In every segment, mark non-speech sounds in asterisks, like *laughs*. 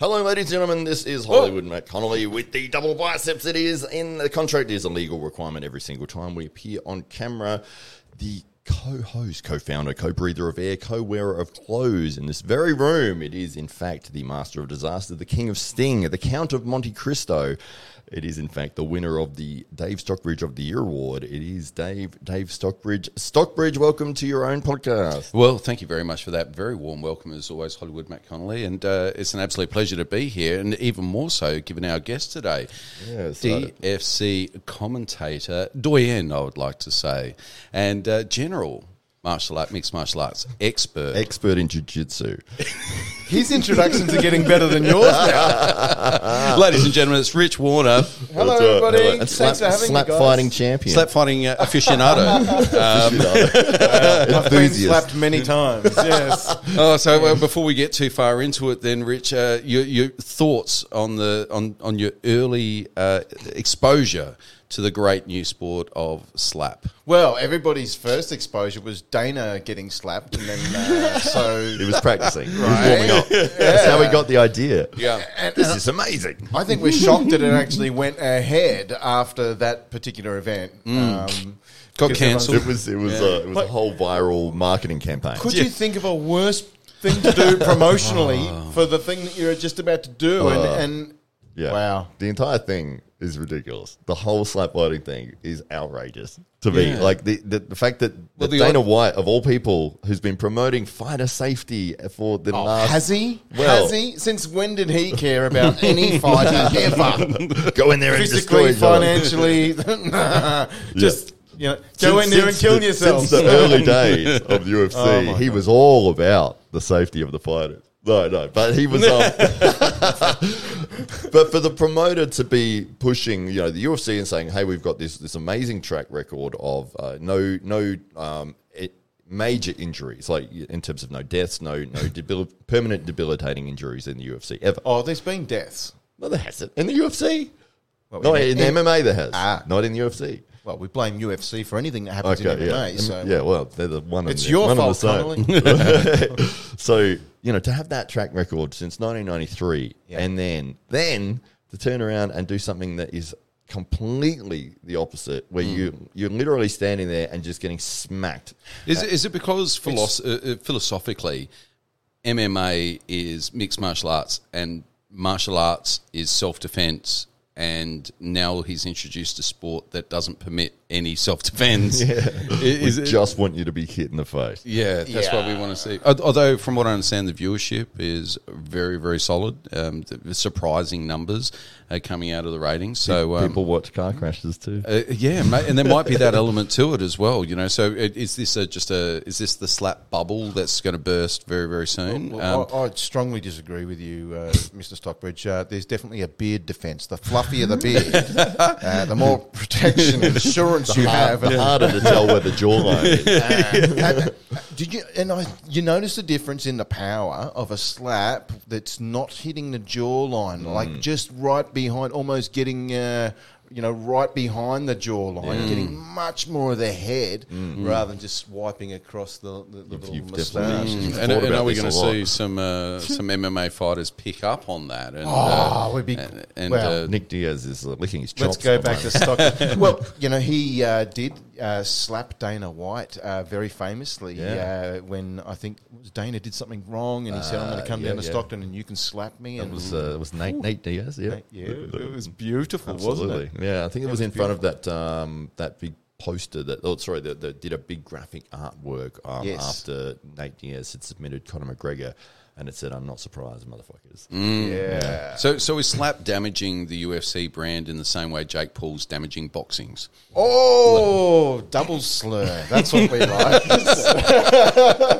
Hello, ladies and gentlemen. This is oh. Hollywood Matt Connolly with the double biceps. It is in the contract. It is a legal requirement every single time we appear on camera. The co-host, co-founder, co-breather of air, co-wearer of clothes in this very room. It is, in fact, the master of disaster, the king of sting, the count of Monte Cristo. It is, in fact, the winner of the Dave Stockbridge of the Year award. It is Dave Dave Stockbridge. Stockbridge, welcome to your own podcast. Well, thank you very much for that. Very warm welcome, as always, Hollywood Matt Connolly. And uh, it's an absolute pleasure to be here, and even more so given our guest today, Yeah, DFC commentator, doyen, I would like to say, and uh, general martial art, mixed martial arts expert. Expert in jiu-jitsu. *laughs* His introductions are getting better than yours now. *laughs* Ladies and gentlemen, it's Rich Warner, Hello, everybody. Hello. And Thanks slap, for having slap me, guys. fighting champion. slap fighting uh, aficionado. *laughs* I've been slapped many times. Yes. Oh, so uh, before we get too far into it, then, Rich, uh, your, your thoughts on the on on your early uh, exposure to the great new sport of slap. Well, everybody's first exposure was Dana getting slapped, and then uh, *laughs* so He was practicing. He was warming up. That's how he got the idea. Yeah. This is amazing. I think we're shocked that it actually went ahead after that particular event. Um, Mm. Got because cancelled. It was it was uh, it was a whole viral marketing campaign. Could you think of a worse thing to do *laughs* promotionally for the thing that you're just about to do? Uh, and, and Yeah. wow. The entire thing is ridiculous. The whole slap fighting thing is outrageous to me. Yeah. Like the, the the fact that, Well, that the Dana odd- White of all people who's been promoting fighter safety for the oh, last Oh, Has he? Well- Has he? Since when did he care about *laughs* any fighting ever? go in there and destroy Physically, each other. financially, *laughs* *laughs* just you know, go Since- in there and kill the- yourself. Since the early days of the UFC, Oh he God. was all about the safety of the fighters. No, no, but he was. Um, *laughs* but for the promoter to be pushing, you know, the UFC and saying, "Hey, we've got this this amazing track record of uh, no no um, it, major injuries, like in terms of no deaths, no no *laughs* debil- permanent debilitating injuries in the UFC ever." oh, there's been deaths. No, there hasn't in the UFC. Well, no, in- in, in- MMA there has, Ah. not in the UFC. Well, we blame UFC for anything that happens Okay, in yeah, MMA. So yeah. Well, they're the one. it's the- your one fault, the same. Connolly. *laughs* *laughs* so you know to have that track record since 1993 Yeah. and then then to turn around and do something that is completely the opposite where Hmm. you you're literally standing there and just getting smacked Is, is it because philos- uh, uh, philosophically, MMA is mixed martial arts and martial arts is self defense, and now he's introduced a sport that doesn't permit any self defense? *laughs* *laughs* Is we it- just want you to be hit in the face yeah, that's what we want to see. Although, from what I understand, the viewership is very, very solid. Um, the surprising numbers are coming out of the ratings. So, um, people watch car crashes too uh, yeah, and there might be that element to it as well. You know, so i- is this a, just a is this the slap bubble that's going to burst very, very soon? Well, Um, I, I strongly disagree with you, uh, Mr. Stockbridge. Uh, there's definitely a beard defence. The fluffier the beard, *laughs* uh, the more protection and assurance you have. the harder to tell where the jawline is. *laughs* Uh, did you and I you notice the difference in the power of a slap that's not hitting the jawline, like just right behind, almost getting uh, you know right behind the jawline, getting much more of the head rather than just swiping across the, the, the little you've moustache. definitely- and, thought and about are we going to see some uh, some MMA fighters pick up on that? And, Oh, uh, we'd be- and, and, well, uh, Nick Diaz is uh, licking his chops Let's go back to moment. Stockton. *laughs* well, you know, he uh, did uh, slap Dana White uh, very famously Yeah. uh, when I think Dana did something wrong, and he said, "I'm going to come yeah, down to yeah. Stockton and you can slap me." it And was uh, it was Nate Nate Diaz yeah yeah, it was beautiful, Absolutely. wasn't it? Yeah, I think it, It was, was in front of that um, that big poster that oh sorry that, that did a big graphic artwork um, Yes. after Nate Diaz had submitted Conor McGregor and it said I'm not surprised motherfuckers. Mm. Yeah. so so is slap damaging the UFC brand in the same way Jake Paul's damaging boxing's? Oh, double slur. That's what we like.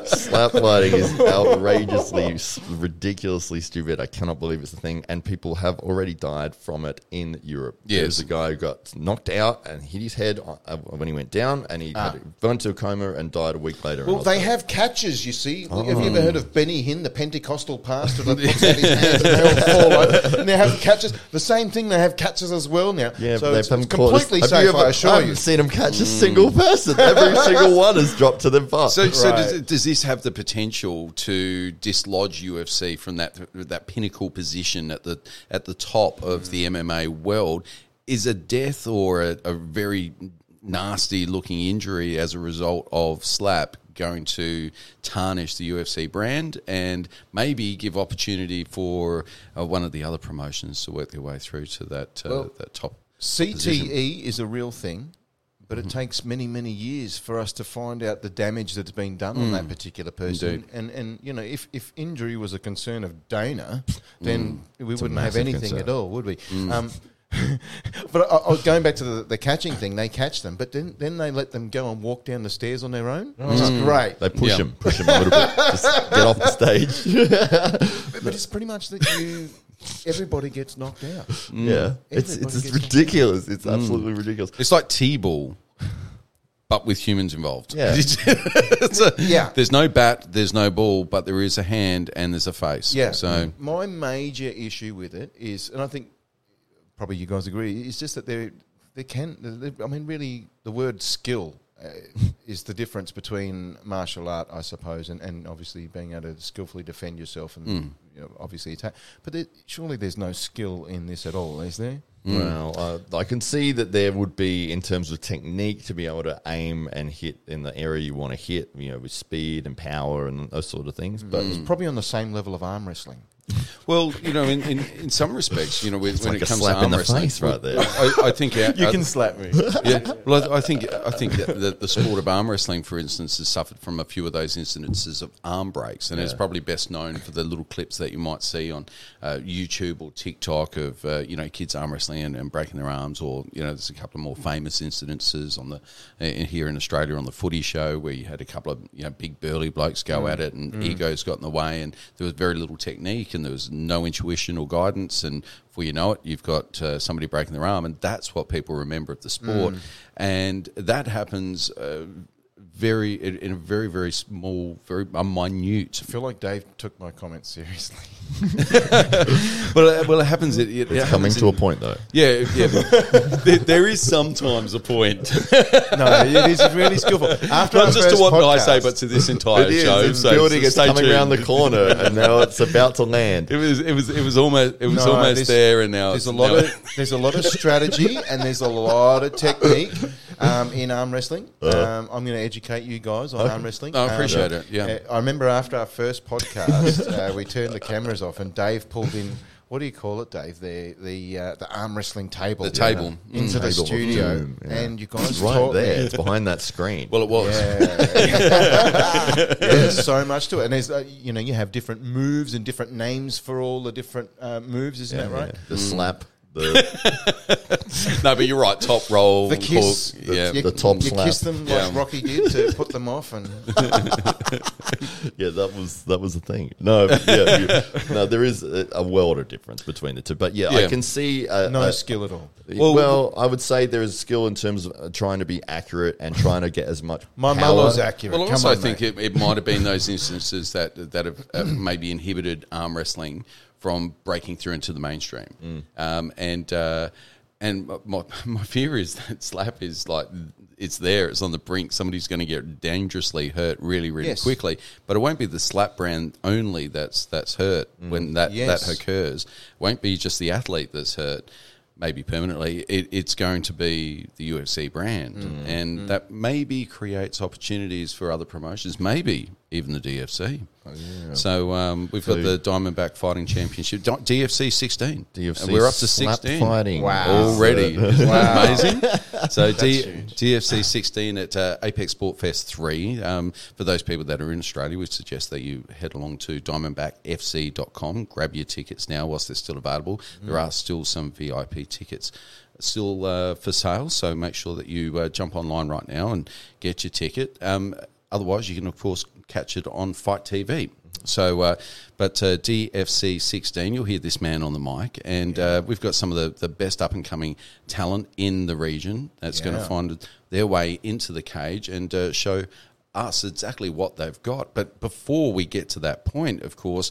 Slap fighting is outrageously ridiculously stupid. I cannot believe it's a thing and people have already died from it in Europe. Yes. There's a guy who got knocked out and hit his head uh, uh when he went down and he ah. had, fell into a coma and died a week later. well, they have catches. You see, oh. have you ever heard of Benny Hinn, the penny Pentecostal pastor that puts out his hands and they all fall over. And they have catches. The same thing, they have catches as well now. Yeah, so it's, they it's haven't caught us- completely safe, you ever- I assure haven't you. seen them catch a single person. Every mm. single one has dropped to the fast. So, so does, does this have the potential to dislodge UFC from that that pinnacle position at the at the top of the MMA world? Is a death or a, a very nasty looking injury as a result of slap going to tarnish the UFC brand and maybe give opportunity for uh, one of the other promotions to work their way through to that uh, Well, that top CTE is a real thing, but Mm-hmm. it takes many, many years for us to find out the damage that's been done on that particular person. Mm. Indeed. And and you know, if, if injury was a concern of Dana, then we wouldn't have anything concern. at all, would we? Mm. Um, *laughs* but I, I was going back to the, the catching thing. They catch them, but then then they let them go and walk down the stairs on their own. Which is mm. great. they push Yeah. him, push him a little bit. Just get off the stage. *laughs* But, but it's pretty much that you everybody gets knocked out. Mm. Yeah, it's Everybody it's gets ridiculous. It's mm. absolutely ridiculous. It's like T-ball, but with humans involved. Yeah. *laughs* A- Yeah. There's no bat, there's no ball, but there is a hand and there's a face. Yeah. So my major issue with it is, and I think probably you guys agree, It's just that there there can. there- I mean, really, the word skill uh, is the difference between martial art, I suppose, and, and obviously being able to skillfully defend yourself and you know, obviously attack. But there, surely there's no skill in this at all, is there? Well, uh, I can see that there would be, in terms of technique, to be able to aim and hit in the area you want to hit, you know, with speed and power and those sort of things. But It's probably on the same level of arm wrestling. Well, you know, in, in, in some respects, you know, when, when like it a comes slap to arm wrestling, face right there. I, I think our, our- slap me. yeah. Well, I, I think I think that the, the sport of arm wrestling, for instance, has suffered from a few of those incidences of arm breaks, and it's probably best known for the little clips that you might see on uh, YouTube or TikTok of uh, you know kids arm wrestling and, and breaking their arms, or you know, there's a couple of more famous incidences on the uh, here in Australia on the Footy Show where you had a couple of you know big burly blokes go at it, and egos got in the way, and there was very little technique, and there was no intuition or guidance, and before you know it, you've got uh, somebody breaking their arm, and that's what people remember of the sport, and that happens. Uh, very in in a very very small, very minute. I feel like Dave took my comments seriously. *laughs* Well, uh, well, it happens. It, it, it coming happens to a point, though. Yeah, yeah. there, there is sometimes a point, *laughs* no, it is really skillful. After not just to first what I say, but to this entire It is. show. It's so building. It's coming tuned. around the corner, and now it's about to land. It was, it was, it was almost, it was No, almost there, and now There's it's a lot of there's a lot of strategy and there's a lot of technique um, in arm wrestling. Um, I'm going to educate you guys on arm wrestling. I Um, appreciate it, yeah. uh, I remember after our first podcast, *laughs* uh, we turned the cameras off and Dave pulled in. What do you call it, Dave? The the uh, the arm wrestling table. The table. into the Table studio, doom, yeah. and you guys Right there, me. it's behind that screen. Well, it was. Yeah. *laughs* There's so much to it, and there's uh, you know you have different moves and different names for all the different uh, moves, isn't that right? Yeah. The slap, the *laughs* No, but you're right. Top roll, The kiss, hook, yeah. you, the top you slap. kiss them like Yeah. Rocky did to put them off, and *laughs* yeah, that was that was the thing. No, yeah, you- no, there is a, a world of difference between the two. But yeah, I can see. A, no a- skill at all. well, I would say there is skill in terms of uh, trying to be accurate and trying to get as much. *laughs* My power. Mullo's accurate. Well, I also on, think it, it might have been those instances that that have uh, maybe inhibited arm wrestling from breaking through into the mainstream. Um, and uh, and my my fear is *laughs* that slap is like it's there, it's on the brink. Somebody's going to get dangerously hurt really, really Yes. quickly. But it won't be the slap brand only that's that's hurt when that Yes. that occurs. It won't be just the athlete that's hurt. Maybe permanently, it, it's going to be the UFC brand, and that maybe creates opportunities for other promotions, maybe even the DFC. So um, we've got the Diamondback Fighting Championship, Di- DFC 16. DFC And we're up to 16 fighting. Wow. already. *laughs* Amazing. *laughs* So D- DFC 16 at uh, Apex Sport Fest 3. Um, for those people that are in Australia, we suggest that you head along to diamondbackfc.com, grab your tickets now whilst they're still available. There are still some VIP tickets still uh, for sale, so make sure that you uh, jump online right now and get your ticket. Um, otherwise, you can, of course, catch it on Fight TV. So, uh, but uh, DFC 16, you'll hear this man on the mic, and uh, we've got some of the, the best up and coming talent in the region that's going to find their way into the cage and uh, show us exactly what they've got. But before we get to that point, of course,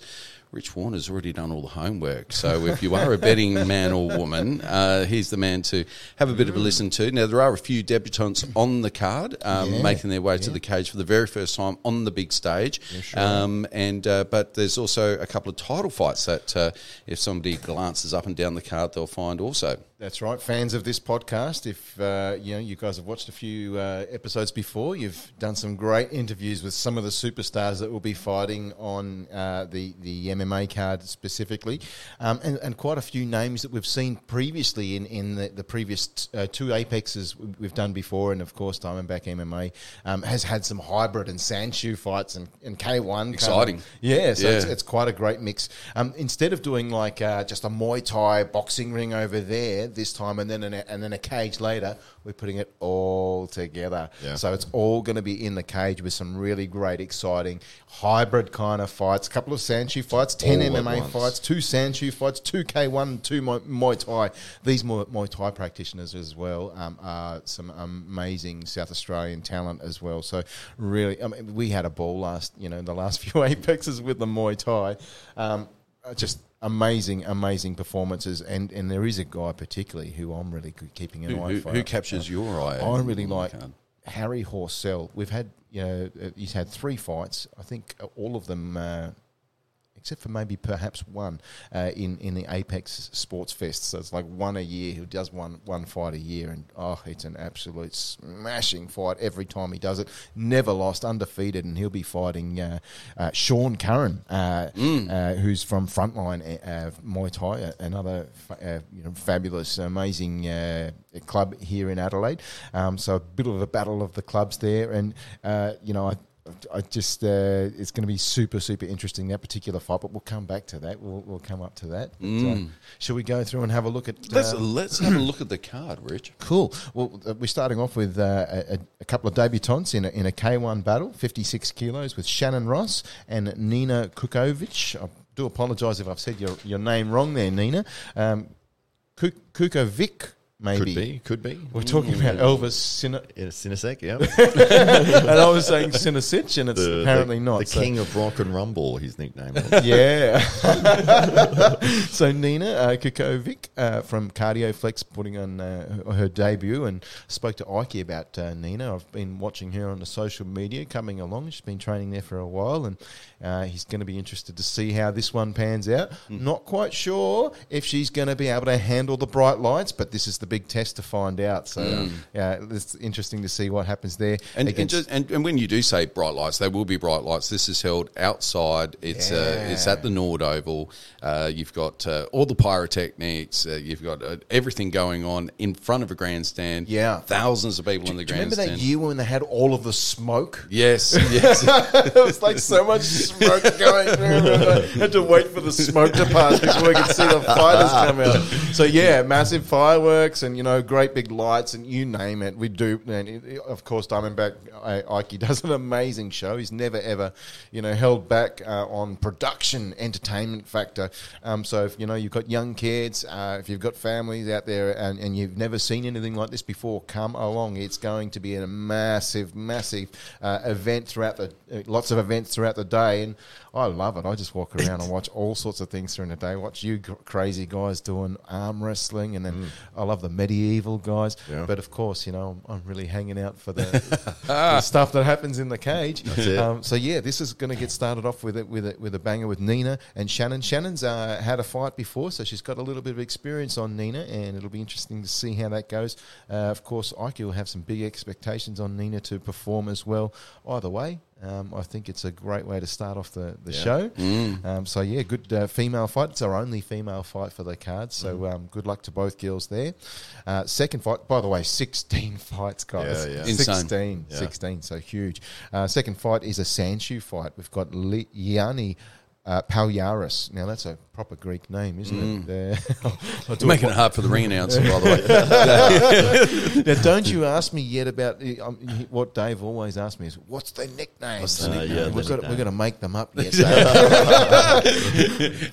Rich Warner's already done all the homework. So if you are a betting man or woman, uh, he's the man to have a bit of a listen to. Now, there are a few debutants on the card um, Yeah, making their way to the cage for the very first time on the big stage. um, and uh, But there's also a couple of title fights that uh, if somebody glances up and down the card, they'll find also. That's right, fans of this podcast. If uh, you know you guys have watched a few uh, episodes before, you've done some great interviews with some of the superstars that will be fighting on uh, the the MMA card specifically, um, and, and quite a few names that we've seen previously in in the, the previous uh, two apexes we've done before, and of course Diamondback MMA um, has had some hybrid and Sandshoe fights and, and K one Exciting. yeah, so It's, Yeah. it's quite a great mix. Um, instead of doing like uh, just a Muay Thai boxing ring over there this time, and then an, and then a cage later, we're putting it all together. Yeah. So it's all going to be in the cage with some really great, exciting hybrid kind of fights. A couple of Sandshoe fights, ten All MMA fights, two Sandshoe fights, two K one, two Muay, Muay Thai. These Muay, Muay Thai practitioners as well um, are some amazing South Australian talent as well. So really, I mean, we had a ball last, you know, the last *laughs* few apexes with the Muay Thai. Um, just amazing, amazing performances, and and there is a guy particularly who I'm really keeping an Who, eye who, for. who captures your eye? I really like? Harry Horsell. We've had, you know, he's had three fights. I think all of them, uh, except for maybe perhaps one, uh, in in the Apex Sports Fest. So it's like one a year. Who does one one fight a year, and oh, it's an absolute smashing fight every time he does it. Never lost, undefeated, and he'll be fighting uh, uh, Sean Curran, uh, uh, who's from Frontline uh, Muay Thai, another fa- uh, you know fabulous, amazing uh, club here in Adelaide. Um, so a bit of a battle of the clubs there, and uh, you know I. I just uh, it's going to be super super interesting that particular fight, but we'll come back to that. We'll, we'll come up to that. Uh, shall we go through and have a look at? Let's, uh, let's have a look at the card, Rich. *clears throat* Cool. Well, uh, we're starting off with uh, a, a couple of debutants in a, in a K1 battle, 56 kilos, with Shannon Ross and Nina Kukovic. I do apologise if I've said your, your name wrong there, Nina. Um, Kuk- Kukovic, maybe. Could be, could be. We're talking about Elvis Cinesec, yeah. *laughs* and I was saying Sinisic, and it's The- apparently the, not. The so- king of rock and rumble, his nickname. was. *laughs* Yeah. *laughs* so Nina uh, Kukovic uh, from Cardioflex putting on uh, her- debut and spoke to Ike about uh, Nina. I've been watching her on the social media coming along. She's been training there for a while and uh, he's going to be interested to see how this one pans out. Not quite sure if she's going to be able to handle the bright lights, but this is the big test to find out. So yeah, it's interesting to see what happens there. And, and, just, and and when you do say bright lights, they will be bright lights. This is held outside. It's uh, it's at the Norwood Oval. Uh, you've got uh, all the pyrotechnics. Uh, you've got uh, everything going on in front of a grandstand. Yeah. thousands of people in the do you remember grandstand. that year when they had all of the smoke? Yes, *laughs* yes. it was like so much smoke going through. I *laughs* had to wait for the smoke to pass before we could see the fighters come out. So yeah, massive fireworks and you know great big lights and you name it, we do. And it- of course, Diamondback Ike *laughs* does an amazing show. He's never ever you know held back uh, on production, entertainment factor. Um, so if you know you've got young kids, uh, if you've got families out there and, and you've never seen anything like this before, come along. It's going to be a massive, massive uh, event throughout the uh, lots of events throughout the day, and I love it. I just walk around and watch all sorts of things during the day. Watch you cr- crazy guys doing arm wrestling, and then I love the medieval guys. Yeah. But of course, you know, I'm, I'm really hanging out for the, *laughs* the stuff that happens in the cage. Um, so yeah, this is going to get started off with it with a, with a banger with Nina and Shannon. Shannon's uh, had a fight before, so she's got a little bit of experience on Nina, and it'll be interesting to see how that goes. Uh, of course, Ike will have some big expectations on Nina to perform as well. Either way. Um, I think it's a great way to start off the, the Yeah. show. Mm. Um, so yeah, good uh, female fight. It's our only female fight for the card. So Mm. um, good luck to both girls there. Uh, second fight, by the way, sixteen *laughs* fights, guys. Yeah, yeah. Insane. 16, Yeah. 16, so huge. Uh, second fight is a Sandshoe fight. We've got Li- Yanni uh, Palyaris. Now, that's a proper Greek name, isn't it? Uh, I'll do Making it. hard for the ring announcer, by the way. *laughs* Now, don't you ask me yet about um, what Dave always asks me is what's their nicknames? the nickname? Uh, yeah, we've, got, nickname. we're going to make them up. *laughs* Dave. *laughs*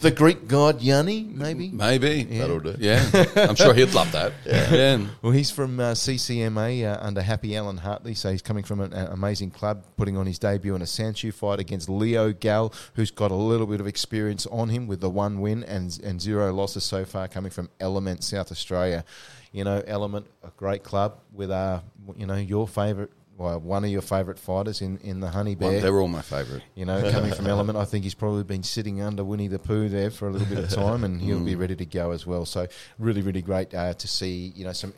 the Greek god Yanni, maybe. Maybe. That'll do. Yeah. I'm sure he'd love that. Yeah. Well, he's from uh, CCMA uh, under Happy Alan Hartley, so he's coming from an, an amazing club, putting on his debut in a Sanchu fight against Leo Gal, who's got a little bit of experience on him with the one win and and zero losses so far, coming from Element South Australia. You know, Element, a great club with uh, you know, your favourite, well, one of your favourite fighters in in the Honey Bear. Well, they were all my favourite. You know, coming from Element, I think he's probably been sitting under Winnie the Pooh there for a little bit of *laughs* time, and he'll be ready to go as well. So, really, really great uh, to see. You know, some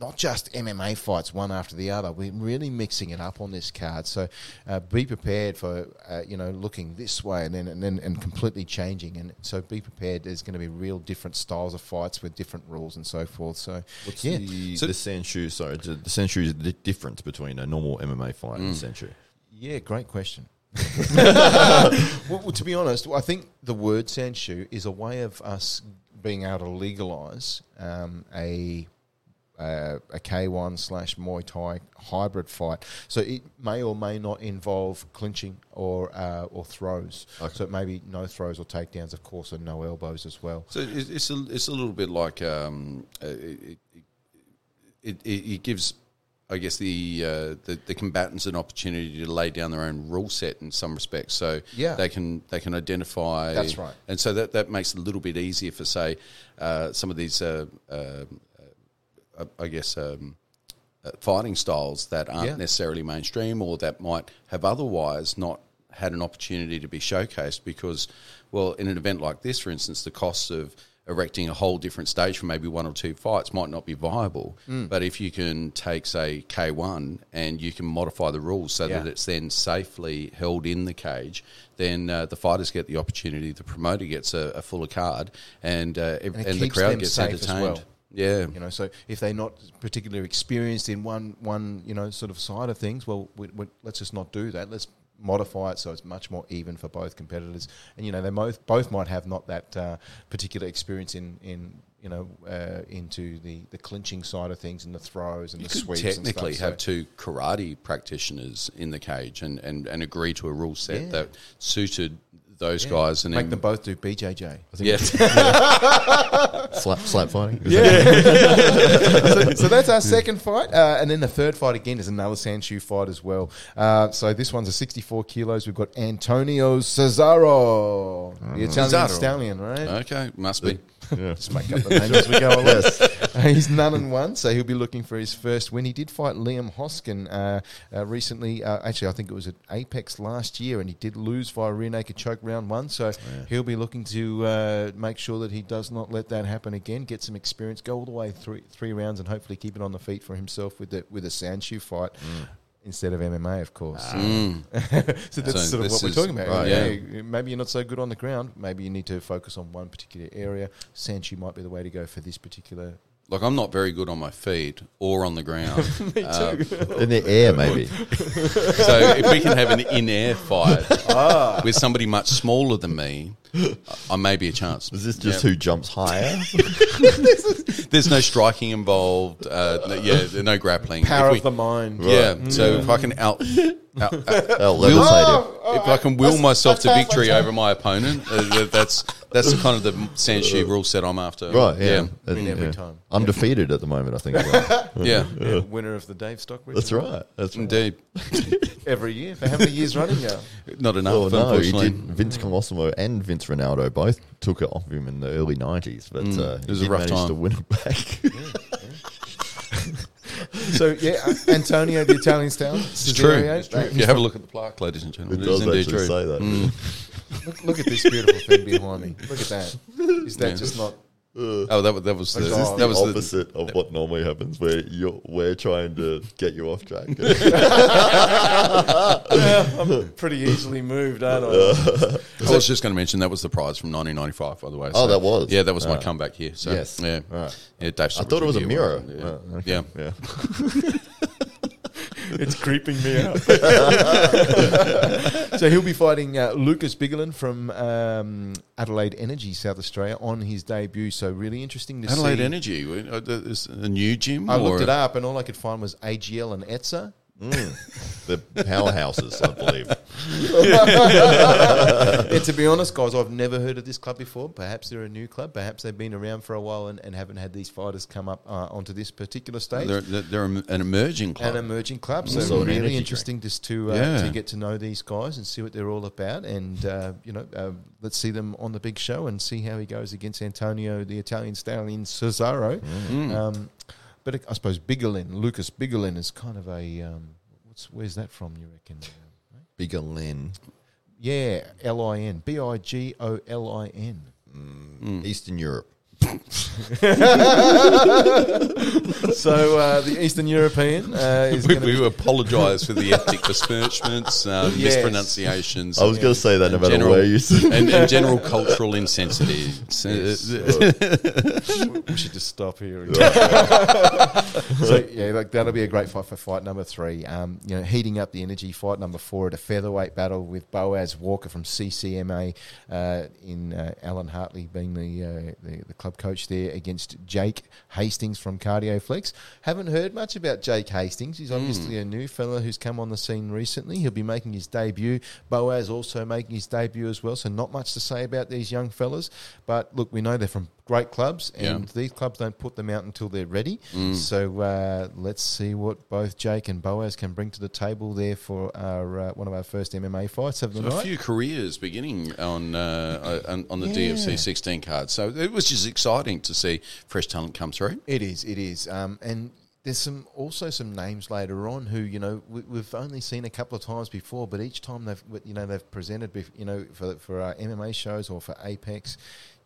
not just MMA fights one after the other. We're really mixing it up on this card. So, uh, be prepared for uh, you know looking this way and then and then and completely changing. And so, be prepared. There's going to be real different styles of fights with different rules and so forth. So, What's yeah. the, So- the Sanchu? Sorry, the the Sanchu is the difference between a normal MMA fight and Mm. a Sanchu. Yeah, great question. *laughs* well, well, to be honest, I think the word Sanchu is a way of us being able to legalise um, a uh, a K1 slash Muay Thai hybrid fight. So it may or may not involve clinching or uh, or throws. Okay. So it may be no throws or takedowns, of course, and no elbows as well. So it's it's a, it's a little bit like um, uh, it, it, it, it gives, I guess, the, uh, the the combatants an opportunity to lay down their own rule set in some respects. So Yeah. they can they can identify. That's right. And so that that makes it a little bit easier for say uh, some of these, uh, uh, uh, I guess. Um, uh, fighting styles that aren't Yeah. necessarily mainstream or that might have otherwise not had an opportunity to be showcased because, well, in an event like this, for instance, the costs of erecting a whole different stage for maybe one or two fights might not be viable. Mm. But if you can take, say, K1 and you can modify the rules so that it's then safely held in the cage, then uh, the fighters get the opportunity, the promoter gets a, a fuller card, and, uh, And and, the crowd gets entertained. well. Yeah. You know, so if they're not particularly experienced in one one you know sort of side of things, well, we, we, let's just not do that. Let's modify it so it's much more even for both competitors. And you know, they both both might have not that uh, particular experience in in you know uh, into the the clinching side of things and the throws and You the could sweeps. technically and stuff, have two karate practitioners in the cage and, and, and agree to a rule set Yeah. that suited those so, guys and make then them both do BJJ. I think yeah. *laughs* Slap, slap fighting. *laughs* so, so that's our second fight, uh, and then the third fight again is another Sanchu fight as well. Uh, so this one's a 64 kilos. We've got Antonio Cesaro, the Italian Cesaro. stallion, right? okay, must be. Yeah. Just make up the *laughs* names as we go along. Uh, *laughs* he's none and one, so he'll be looking for his first win. He did fight Liam Hoskin uh, uh, recently. Uh, actually, I think it was at Apex last year, and he did lose via rear naked choke round one. So he'll be looking to uh, make sure that he does not let that happen again. Get some experience, go all the way through three rounds, and hopefully keep it on the feet for himself with the with a Sandshoe fight. Instead of MMA, of course. Mm. *laughs* so that's So sort of what we're talking about. right, yeah. yeah. Maybe you're not so good on the ground. Maybe you need to focus on one particular area. Sanchu might be the way to go for this particular. Like I'm not very good on my feet or on the ground. *laughs* Me Uh, In the air, maybe. *laughs* so if we can have an in-air fight Ah. with somebody much smaller than me, I may be a chance. Is this just Yeah. who jumps higher? *laughs* *laughs* There's no striking involved. Uh, no, yeah, there's no grappling. Power we- of the mind. Yeah. So if I can out, *laughs* out, out Oh, Will- levitate him. if I can will That's- myself to victory half my over my opponent, uh, that's that's kind of the Sanshi rule set I'm after. Right, yeah. yeah, Uh, Win every yeah. time. Undefeated at the moment, I think. Right. yeah. Yeah, winner of the Dave Stockbridge. That's right. That's right. Indeed, Every year. For how many years running now? not enough. Oh, no, he unfortunately. did. Vince Colosimo and Vince Ronaldo both took it off him in the early 90s, but Mm, uh, it he was a did rough time. to win it back. *laughs* So, yeah, uh, Antonio, the Italian stallion. It's true. It's true. If you have a look at the plaque, ladies and gentlemen, it does indeed actually true. say that. Mm. Look, look at this beautiful thing behind me. Look at that. Is that Yeah. just not? Oh, that, was- that was the, Is this The that was the, opposite of what normally happens, where you're we're trying to get you off track. *laughs* I'm pretty easily moved, aren't I? I was just going to mention that was the prize from 1995, by the way. Oh, that was? Yeah, that was my Ah. comeback here. So, Yes. yeah, Right. yeah. Dave I thought it was a mirror. here, Oh, Yeah. okay. yeah. yeah. *laughs* it's creeping me out. *laughs* so he'll be fighting uh, Lucas Bigolin from um, Adelaide Energy, South Australia, on his debut. So really interesting to Adelaide see. Energy, uh, is a new gym. I looked it up, and all I could find was AGL and ETSA. The powerhouses, I believe. *laughs* and to be honest, guys, I've never heard of this club before. Perhaps they're a new club. Perhaps they've been around for a while and, and haven't had these fighters come up uh, onto this particular stage. They're, they're, they're an emerging club. an emerging club. So Also an energy really drink. interesting just to uh, Yeah. to get to know these guys and see what they're all about. And uh, you know, uh, let's see them on the big show and see how he goes against Antonio, the Italian stallion Cesaro. Mm. Um, but I suppose Bigolin, Lucas Bigolin, is kind of a um, what's where's that from? You reckon? Bigger Len. Yeah, L I N B I G O L I N. Eastern Europe. *laughs* So uh, the Eastern European uh, is we, going to we apologise for the *laughs* ethnic besmirchments, um, Yes. mispronunciations. I was going to say that no and matter general, where you sit. and, and general *laughs* cultural insensitivity. we should just stop here. and- *laughs* so yeah, like that'll be a great fight for fight number three. Um, you know, heating up the energy. Fight number four at a featherweight battle with Boaz Walker from CCMA uh, in uh, Alan Hartley being the, uh, the the club coach there against Jake Hastings from Cardioflex. Haven't heard much about Jake Hastings. He's obviously a new fella who's come on the scene recently. He'll be making his debut. Boaz also making his debut as well. So not much to say about these young fellas. But look, we know they're from great clubs, and Yeah. these clubs don't put them out until they're ready. So uh, let's see what both Jake and Boaz can bring to the table there for our uh, one of our first MMA fights of the a night. few careers beginning on uh, on, on the Yeah. DFC 16 card. So it was just exciting to see fresh talent come through. It is, it is, um, and there's some also some names later on who you know we, we've only seen a couple of times before, but each time they've you know they've presented bef- you know for for our MMA shows or for Apex.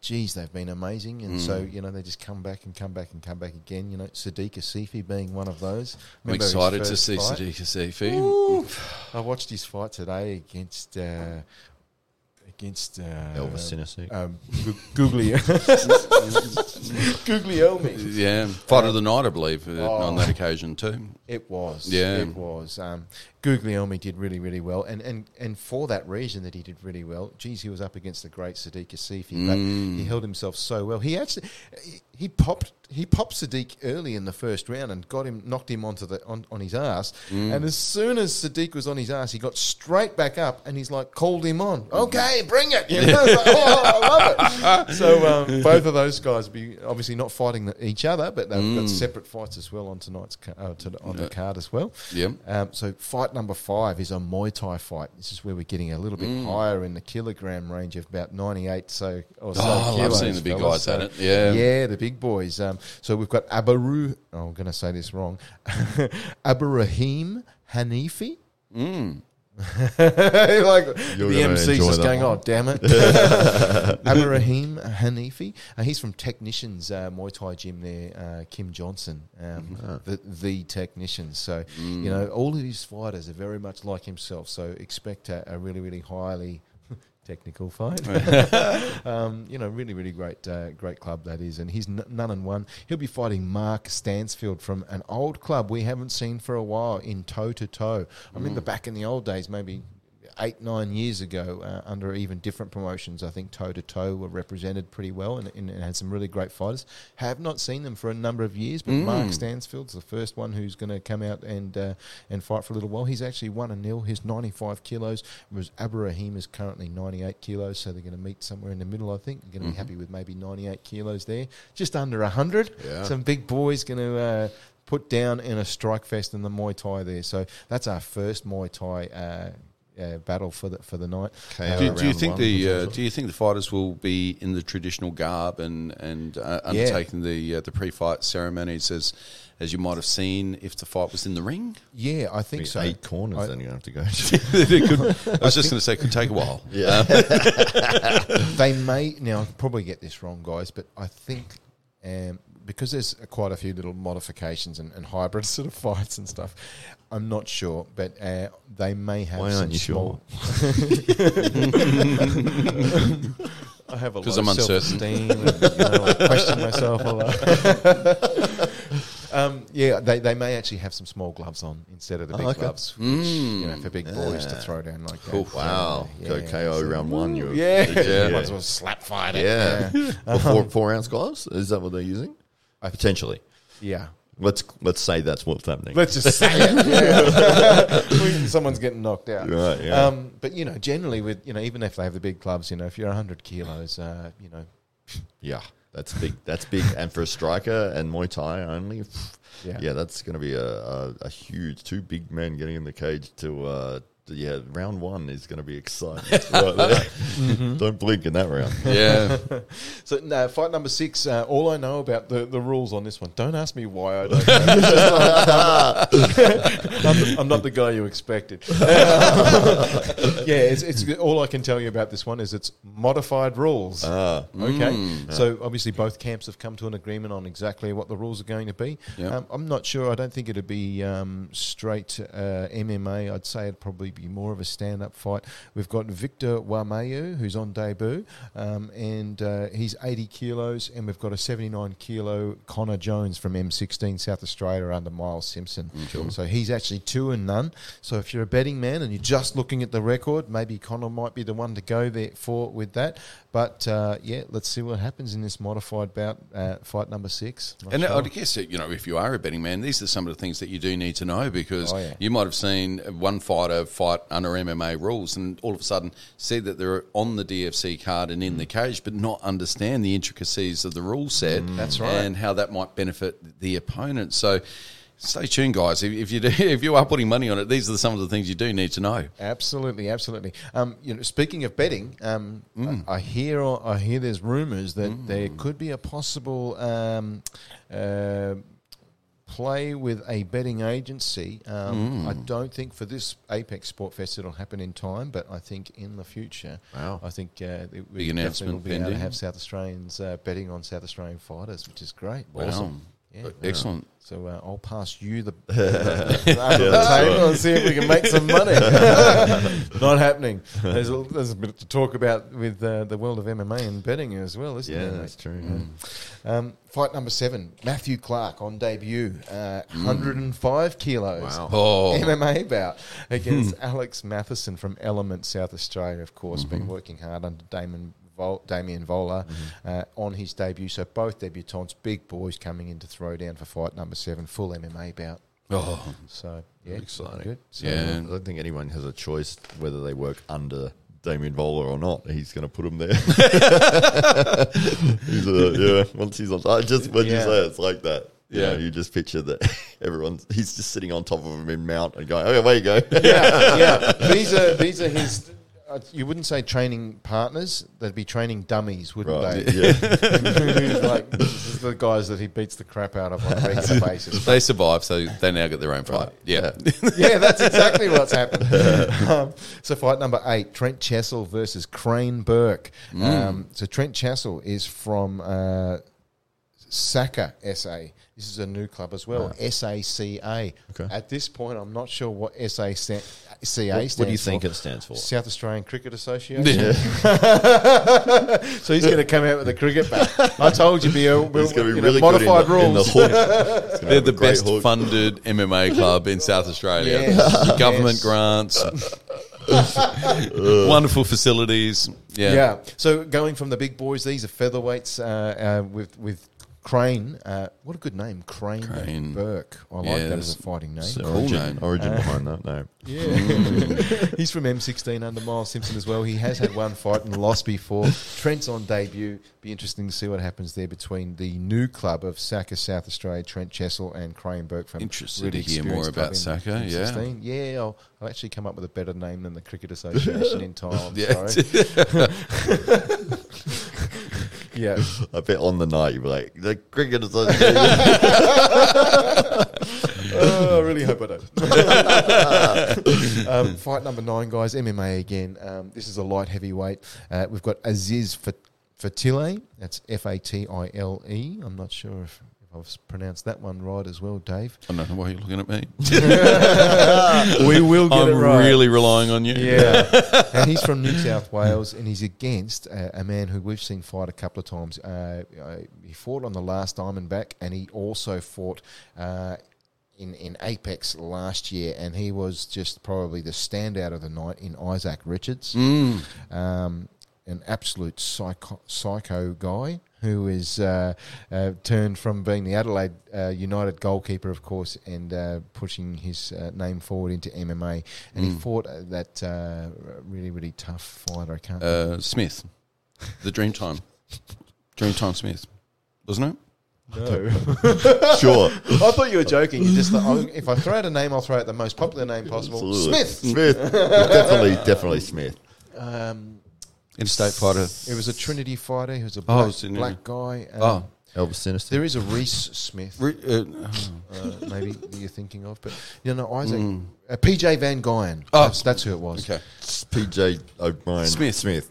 Geez, they've been amazing, and so Mm. you know they just come back and come back and come back again. You know, Sadiq Asifi being one of those. I'm excited to see fight? Sadiq Asifi. I watched his fight today against uh, against uh, Elvis Sinisek. um, Gu- Guglio- *laughs* *laughs* *laughs* Guglielmi. Yeah, fight of the night, I believe, uh, Oh. on that occasion too. It was. Yeah. It was. Um, Guglielmi did really, really well. And, and, and for that reason that he did really well, geez, he was up against the great Sadiq Asifi, but Mm. he held himself so well. He actually, he, he popped, he popped Sadiq early in the first round and got him, knocked him onto the, on, on his ass. Mm. And as soon as Sadiq was on his ass, he got straight back up and he's like, called him on. Okay, bring it. You know? Like, oh, I love it. *laughs* So um, both of those guys be obviously not fighting each other, but they've Mm. got separate fights as well on tonight's uh, to, on the card as well. Yeah. Um, so fight number five is a Muay Thai fight. This is where we're getting a little bit Mm. higher in the kilogram range of about ninety-eight. So or so Oh, kilos, seeing the big fellas. guys at So, it. Yeah. yeah, the big boys. Um, so we've got Abaru. Oh, I'm going to say this wrong. *laughs* Abarahim Hanifi. Mm. *laughs* like You're the MC's just going, one. oh damn it. *laughs* *laughs* Abraham Hanifi. Uh, he's from Technicians uh, Muay Thai gym there, uh, Kim Johnson, um, Mm-hmm. the, the technician. So, you know, all of his fighters are very much like himself. So expect a, a really, really highly technical fight. *laughs* um, you know, really, really great, uh, great club that is. And he's n- none and one. He'll be fighting Mark Stansfield from an old club we haven't seen for a while in toe to toe. I remember back in the old days, maybe eight, nine years ago, uh, under even different promotions, I think toe to toe were represented pretty well and, and, and had some really great fighters. Have not seen them for a number of years, but Mark Stansfield's the first one who's going to come out and uh, and fight for a little while. He's actually one a nil. He's 95 kilos. Whereas Abraham is currently 98 kilos, so they're going to meet somewhere in the middle. I think they're going to be happy with maybe 98 kilos there, just under 100. Yeah. Some big boys going to. Uh, Put down in a strike fest in the Muay Thai there, so that's our first Muay Thai uh, uh, battle for the for the night. Uh, Do, do you think the uh, do you think the fighters will be in the traditional garb and and uh, undertaking the uh, the pre-fight ceremonies as as you might have seen if the fight was in the ring? Yeah, I think so. Eight corners, I- then you have to go. *laughs* *laughs* Could- I was just going to say it could take a while. yeah. *laughs* they may now I'll probably get this wrong, guys, but I think um, because there's quite a few little modifications and, and hybrid *laughs* sort of fights and stuff. I'm not sure, but uh, they may have. Why some aren't you small, *laughs* I have a 'Cause lot I'm of uncertain. self-esteem and you know, I question myself a lot. *laughs* um, yeah, they, they may actually have some small gloves on instead of the big okay. gloves, which, you know, for big boys to throw down like that. Wow. Yeah, Go yeah, KO so- round one. You Yeah, yeah. might as well slap fight it. Yeah. yeah. Well, four, four ounce gloves? Is that what they're using? Potentially. Yeah. Let's let's say that's what's happening. Let's just say it. *laughs* Yeah. Someone's getting knocked out. Right, yeah. Um, but you know, generally with you know, even if they have the big clubs, you know, if you're 100 kilos, uh, you know, yeah, that's big. That's big. and for a striker and Muay Thai only, Yeah. yeah, that's going to be a, a, a huge two big men getting in the cage to. Uh, to- yeah, round one is going to be exciting. Right there. *laughs* Mm-hmm. Don't blink in that round. Yeah. *laughs* So no, fight number six. Uh, all I know about the, the rules on this one. Don't ask me why I don't. Know. *laughs* I'm, the- I'm not the guy you expected. yeah, it's, it's all I can tell you about this one is it's modified rules. Ah, Okay, so obviously both camps have come to an agreement on exactly what the rules are going to be. Yeah. Um, I'm not sure. I don't think it'd be um, straight uh, MMA. I'd say it'd probably be more of a stand-up fight. We've got Victor Wamayu, who's on debut, um, and uh, he's 80 kilos, and we've got a 79 kilo Connor Jones from M16 South Australia under Miles Simpson. So he's actually two and none. So if you're a betting man and you're just looking at the record, maybe Connor might be the one to go there for with that. But uh, yeah, let's see what happens in this modified bout, uh, fight number six. Not And sure. I guess you know, if you are a betting man, these are some of the things that you do need to know because Oh, yeah. you might have seen one fighter fight under MMA rules and all of a sudden see that they're on the DFC card and in the cage, but not understand the intricacies of the rule set. Mm. That's right. And how that might benefit the opponent. So stay tuned, guys. If, if you do, *laughs* if you are putting money on it, these are some of the things you do need to know. Absolutely, absolutely. Um, you know, speaking of betting, um, I, I hear I hear there's rumours that there could be a possible um, uh, play with a betting agency. Um, I don't think for this Apex Sport Fest it'll happen in time, but I think in the future, Wow. I think uh, it, we Big announcement will be able to have South Australians uh, betting on South Australian fighters, which is great. Wow. Yeah. Excellent. So uh, I'll pass you the, *laughs* *laughs* the, the, table and see if we can make some money. *laughs* Not happening. There's a, there's a bit to talk about with uh, the world of MMA and betting as well, isn't yeah, there? that's true. yeah. Um, fight number seven, Matthew Clark on debut, uh, 105 kilos. Wow. Oh, MMA bout against Alex Matheson from Element, South Australia, of course, been working hard under Damon Vol- Damien Vola uh, on his debut. So both debutants, big boys coming in to throw down for fight number seven, full MMA bout. oh, So yeah, Exciting. good. So, Yeah. I don't think anyone has a choice whether they work under Damien Voller or not. He's going to put him there. *laughs* he's a, yeah, once he's on, I just when you Yeah. say it, it's like that. Yeah, Yeah. you just picture that *laughs* everyone's he's just sitting on top of him in mount and going, "Okay, away you go." yeah, yeah. *laughs* These are these are his. Uh, you wouldn't say training partners; they'd be training dummies, wouldn't right. they? Yeah. *laughs* Like this is the guys that he beats the crap out of on a regular *laughs* basis. they survive, so they now get their own fight. Yeah. yeah, that's exactly what's happened. *laughs* um, so, fight number eight Trent Chessel versus Crane Burke. Um, so, Trent Chessel is from uh, SACA SA. This is a new club as well, SACA. Okay. At this point, I'm not sure what SACA stands what do you think for. it stands for? South Australian Cricket Association. *laughs* so he's going to come out with a cricket bat. I told you, Bill. He's going to be you know, really good in modified the, in the rules. hook. He's *laughs* They're the best hook. funded MMA club in South Australia. Yes, *laughs* Government yes. grants, wonderful facilities. Yeah. Yeah. So going from the big boys, these are featherweights uh, uh, with with Crane. Uh, what a good name, Crane, Crane. Burke. I like Yeah, that as a fighting name. Origin, name. origin behind that name. *laughs* Yeah. *laughs* He's from M16 under Miles Simpson as well. He has had one fight and lost before. Trent's on debut. Be interesting to see what happens there between the new club of SACA South Australia, Trent Chessel and Crane Burke from Interested really to hear more experienced club about in SACA, yeah. M16. Yeah, I'll, I'll actually come up with a better name than the Cricket Association in *laughs* time. I'm Yeah. sorry. Yeah. *laughs* a bit on the night you'd be like, the cricket association. *laughs* oh, I really hope I don't. *laughs* um, fight number nine, guys. MMA again. Um, this is a light heavyweight. Uh, we've got Aziz Fat- Fatile. That's F A T I L E. I'm not sure if I've pronounced that one right as well, Dave. I don't know why you're looking at me. *laughs* we will get I'm it right. really relying on you. Yeah, *laughs* and he's from New South Wales, and he's against a, a man who we've seen fight a couple of times. Uh, uh, he fought on the last Diamondback, and he also fought uh, in in Apex last year, and he was just probably the standout of the night in Isaac Richards, Mm. um, an absolute psycho, psycho guy. Who is uh, uh, turned from being the Adelaide uh, United goalkeeper, of course, and uh, pushing his uh, name forward into MMA. And he Mm. fought uh, that uh, really, really tough fighter. I can't. Uh, Smith, *laughs* the Dreamtime, Dreamtime Smith, wasn't it? no. *laughs* Sure. I thought you were joking. You just thought, oh, if I throw out a name, I'll throw out the most popular name possible. Absolutely. Smith. Smith. *laughs* definitely, definitely Smith. Um, Interstate fighter. it was a Trinity fighter. He was a Oh, black, it's in- black guy. Um, Oh, Elvis Sinister. There is a Reese Smith, re- uh, uh, maybe that you're thinking of, but you know Isaac, Mm. uh, PJ Van Guyen. Oh. that's, that's who it was. okay. PJ O'Brien. Smith. Smith.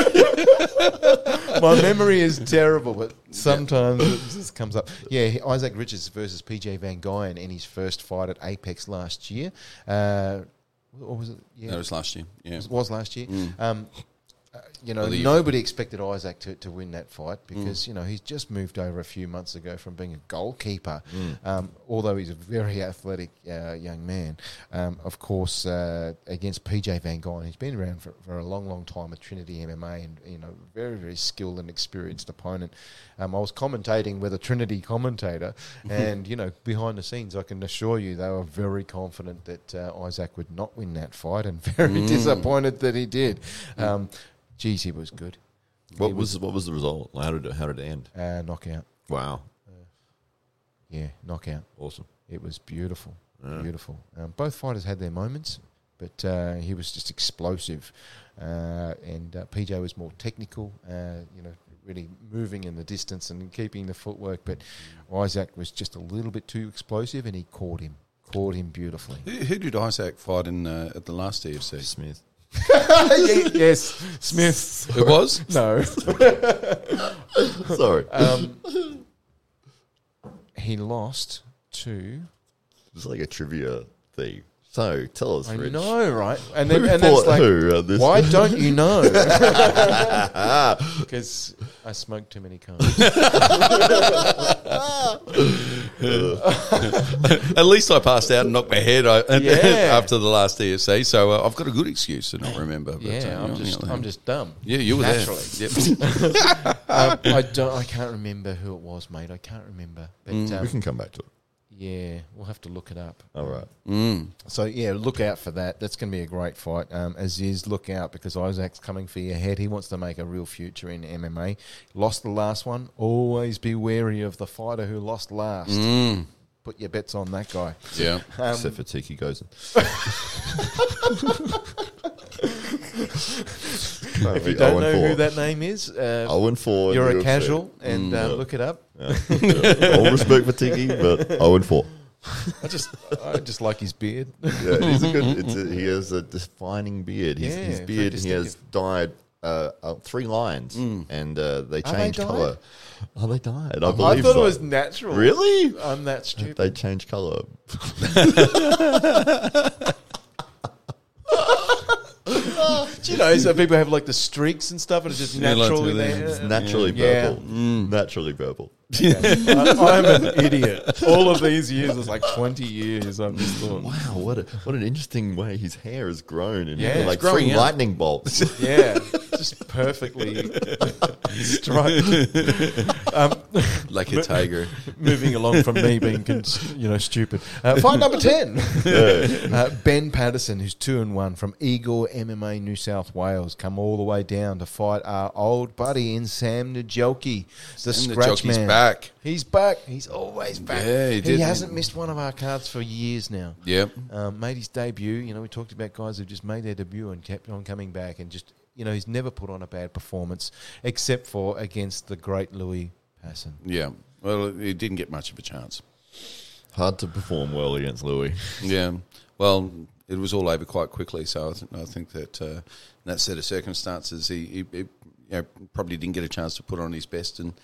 *laughs* My memory is terrible, but sometimes it just comes up. Yeah, he- Isaac Richards versus PJ Van Guyen in his first fight at Apex last year. Uh, or was it? Yeah, That was last year. Yeah. It was last year. Mm. Um, uh, you know, Believe. nobody expected Isaac to, to win that fight Mm. because, you know, he's just moved over a few months ago from being a goalkeeper. Mm. Um, although he's a very athletic uh, young man. Um, of course, uh, against PJ Van Guyen, he's been around for, for a long, long time with Trinity MMA and, you know, very, very skilled and experienced opponent. Um, I was commentating with a Trinity commentator, *laughs* and, you know, behind the scenes, I can assure you they were very confident that uh, Isaac would not win that fight and *laughs* very Mm. disappointed that he did. Um, geez, he was good. What He was what was the result? How did it, how did it end? uh, knockout? Wow. Yeah, knockout. Awesome. It was beautiful, Yeah. beautiful. Um, both fighters had their moments, but uh, he was just explosive, uh, and uh, PJ was more technical. Uh, you know, really moving in the distance and keeping the footwork. But Isaac was just a little bit too explosive, and he caught him, caught him beautifully. Who, who did Isaac fight in uh, at the last DFC? Smith. *laughs* yes, Smith. It was. No, *laughs* Sorry. um, he lost to. it's like a trivia thing. So tell us, I Rich. know, right? And Who then and fought it's like, who? This why don't you know? *laughs* Because I smoked too many cars. *laughs* At least I passed out and knocked my head I, *laughs* Yeah. after the last DFC, so uh, I've got a good excuse to not remember. But, yeah, uh, I'm on just, other I'm just dumb. Yeah, you were Naturally. there. Yep. Um, I don't, I can't remember who it was, mate. I can't remember. But Mm. um, we can come back to it. Yeah, we'll have to look it up. All right. Mm. So yeah, look out for that. That's going to be a great fight. Um, Aziz, look out because Isaac's coming for your head. He wants to make a real future in MMA. Lost the last one. Always be wary of the fighter who lost last. Mm. Put your bets on that guy. Yeah. Um, Except for Tiki Gozen. *laughs* *laughs* if you don't know who that name is, uh, 0 and 4. you're a casual and uh, Mm. look it up. Yeah. All respect for Tiki, but 0 and 4. I just, I just like his beard. Yeah, he's a good. *laughs* It's a, he has a defining beard. His, Yeah, his beard, he has dyed uh, uh, three lines, and uh, they change color. Oh, they dyed. I I believe thought so. it was natural. really. I'm that stupid. They change color. *laughs* Do *laughs* you know, so people have like the streaks and stuff, and it's just naturally there. It's naturally Yeah. purple. Mm, naturally purple. I, *laughs* I'm an idiot. All of these years, it's like 20 years. I've just thought, Wow, what a what an interesting way his hair has grown and Yeah, it's like growing three out. lightning bolts. *laughs* yeah, just perfectly *laughs* striped. Um, Like a tiger. moving along from me being, you know, stupid. Uh, fight number 10. Uh, ben Patterson, who's two and one from Eagle MMA New South Wales, come all the way down to fight our old buddy in Sam Najoki, the scratch jockey's man. back. He's back. He's always back. Yeah, he he hasn't missed one of our cards for years now. Yep. Um, made his debut. You know, we talked about guys who've just made their debut and kept on coming back, and just you know, he's never put on a bad performance except for against the great Louis Passon. Yeah. Well, he didn't get much of a chance. Hard to perform well against Louis. Yeah. Well, it was all over quite quickly. So I, th- I think that uh, in that set of circumstances, he, he, he you know, probably didn't get a chance to put on his best. And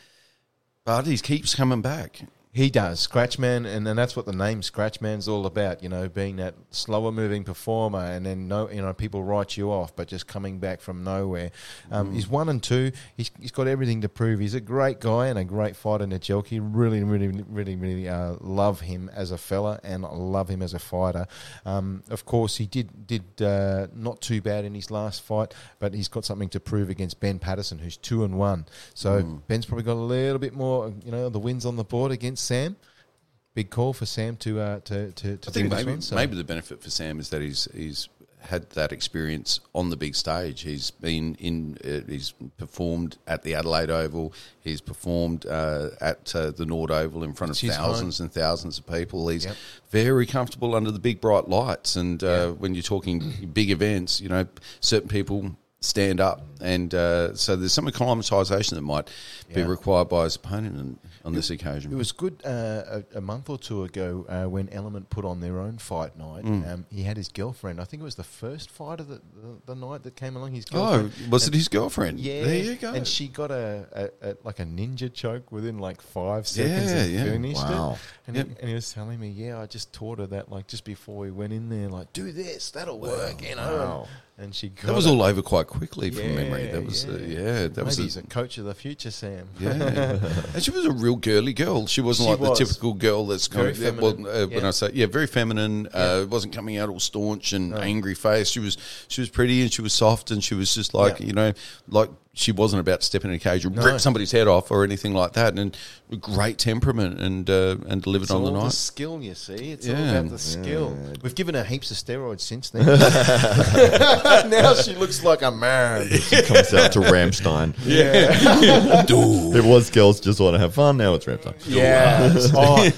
he keeps coming back. He does, Scratchman, and then that's what the name Scratchman's all about. You know, being that slower moving performer, and then no, you know, people write you off, but just coming back from nowhere. Um, He's one and two. He's, he's got everything to prove. He's a great guy and a great fighter, Najelki. Really, really, really, really uh, love him as a fella, and love him as a fighter. Um, of course, he did did uh, not too bad in his last fight, but he's got something to prove against Ben Patterson, who's two and one. So Ben's probably got a little bit more, you know, the wins on the board against Sam. Big call for Sam to uh, to to, to I think do maybe, one. So. maybe the benefit for Sam is that he's he's had that experience on the big stage. He's been in, uh, he's performed at the Adelaide Oval. He's performed uh, at uh, the Norwood Oval in front of It's his thousands and thousands of people. He's Yep. very comfortable under the big bright lights. And uh, when you're talking big events, you know, certain people stand up, and uh, so there's some acclimatisation that might be required by his opponent on, on this occasion. It was good uh, a, a month or two ago uh, when Element put on their own fight night. Mm. Um, he had his girlfriend. I think it was the first fight of the, the, the night that came along. His girlfriend. oh, girlfriend. was it his girlfriend? Yeah, there you go. And she got a, a, a like a ninja choke within like five seconds Yeah, and yeah. finished Wow. it. And, Yep. he, and he was telling me, yeah, I just taught her that like just before we went in there, like do this, that'll work, you know. Wow. And she got That was it. all over quite quickly from memory. That was, yeah, uh, yeah. yeah that Maybe was. he's A, a coach of the future, Sam. yeah, *laughs* and she was a real girly girl. She wasn't She like was. the typical girl that's kind Very of well, uh, when I say yeah, very feminine. Uh, wasn't coming out all staunch and angry face. She was she was pretty and she was soft and she was just like Yeah. you know like she wasn't about to step in a cage or No. rip somebody's head off or anything like that. And great temperament and uh, and delivered It's on the all night. skill, you see. It's Yeah. all about the skill. We've given her heaps of steroids since then. *laughs* now she looks like a man. She comes out to Rammstein. *laughs* Yeah. *laughs* It was girls just want to have fun. Now it's Rammstein. Yeah. oh,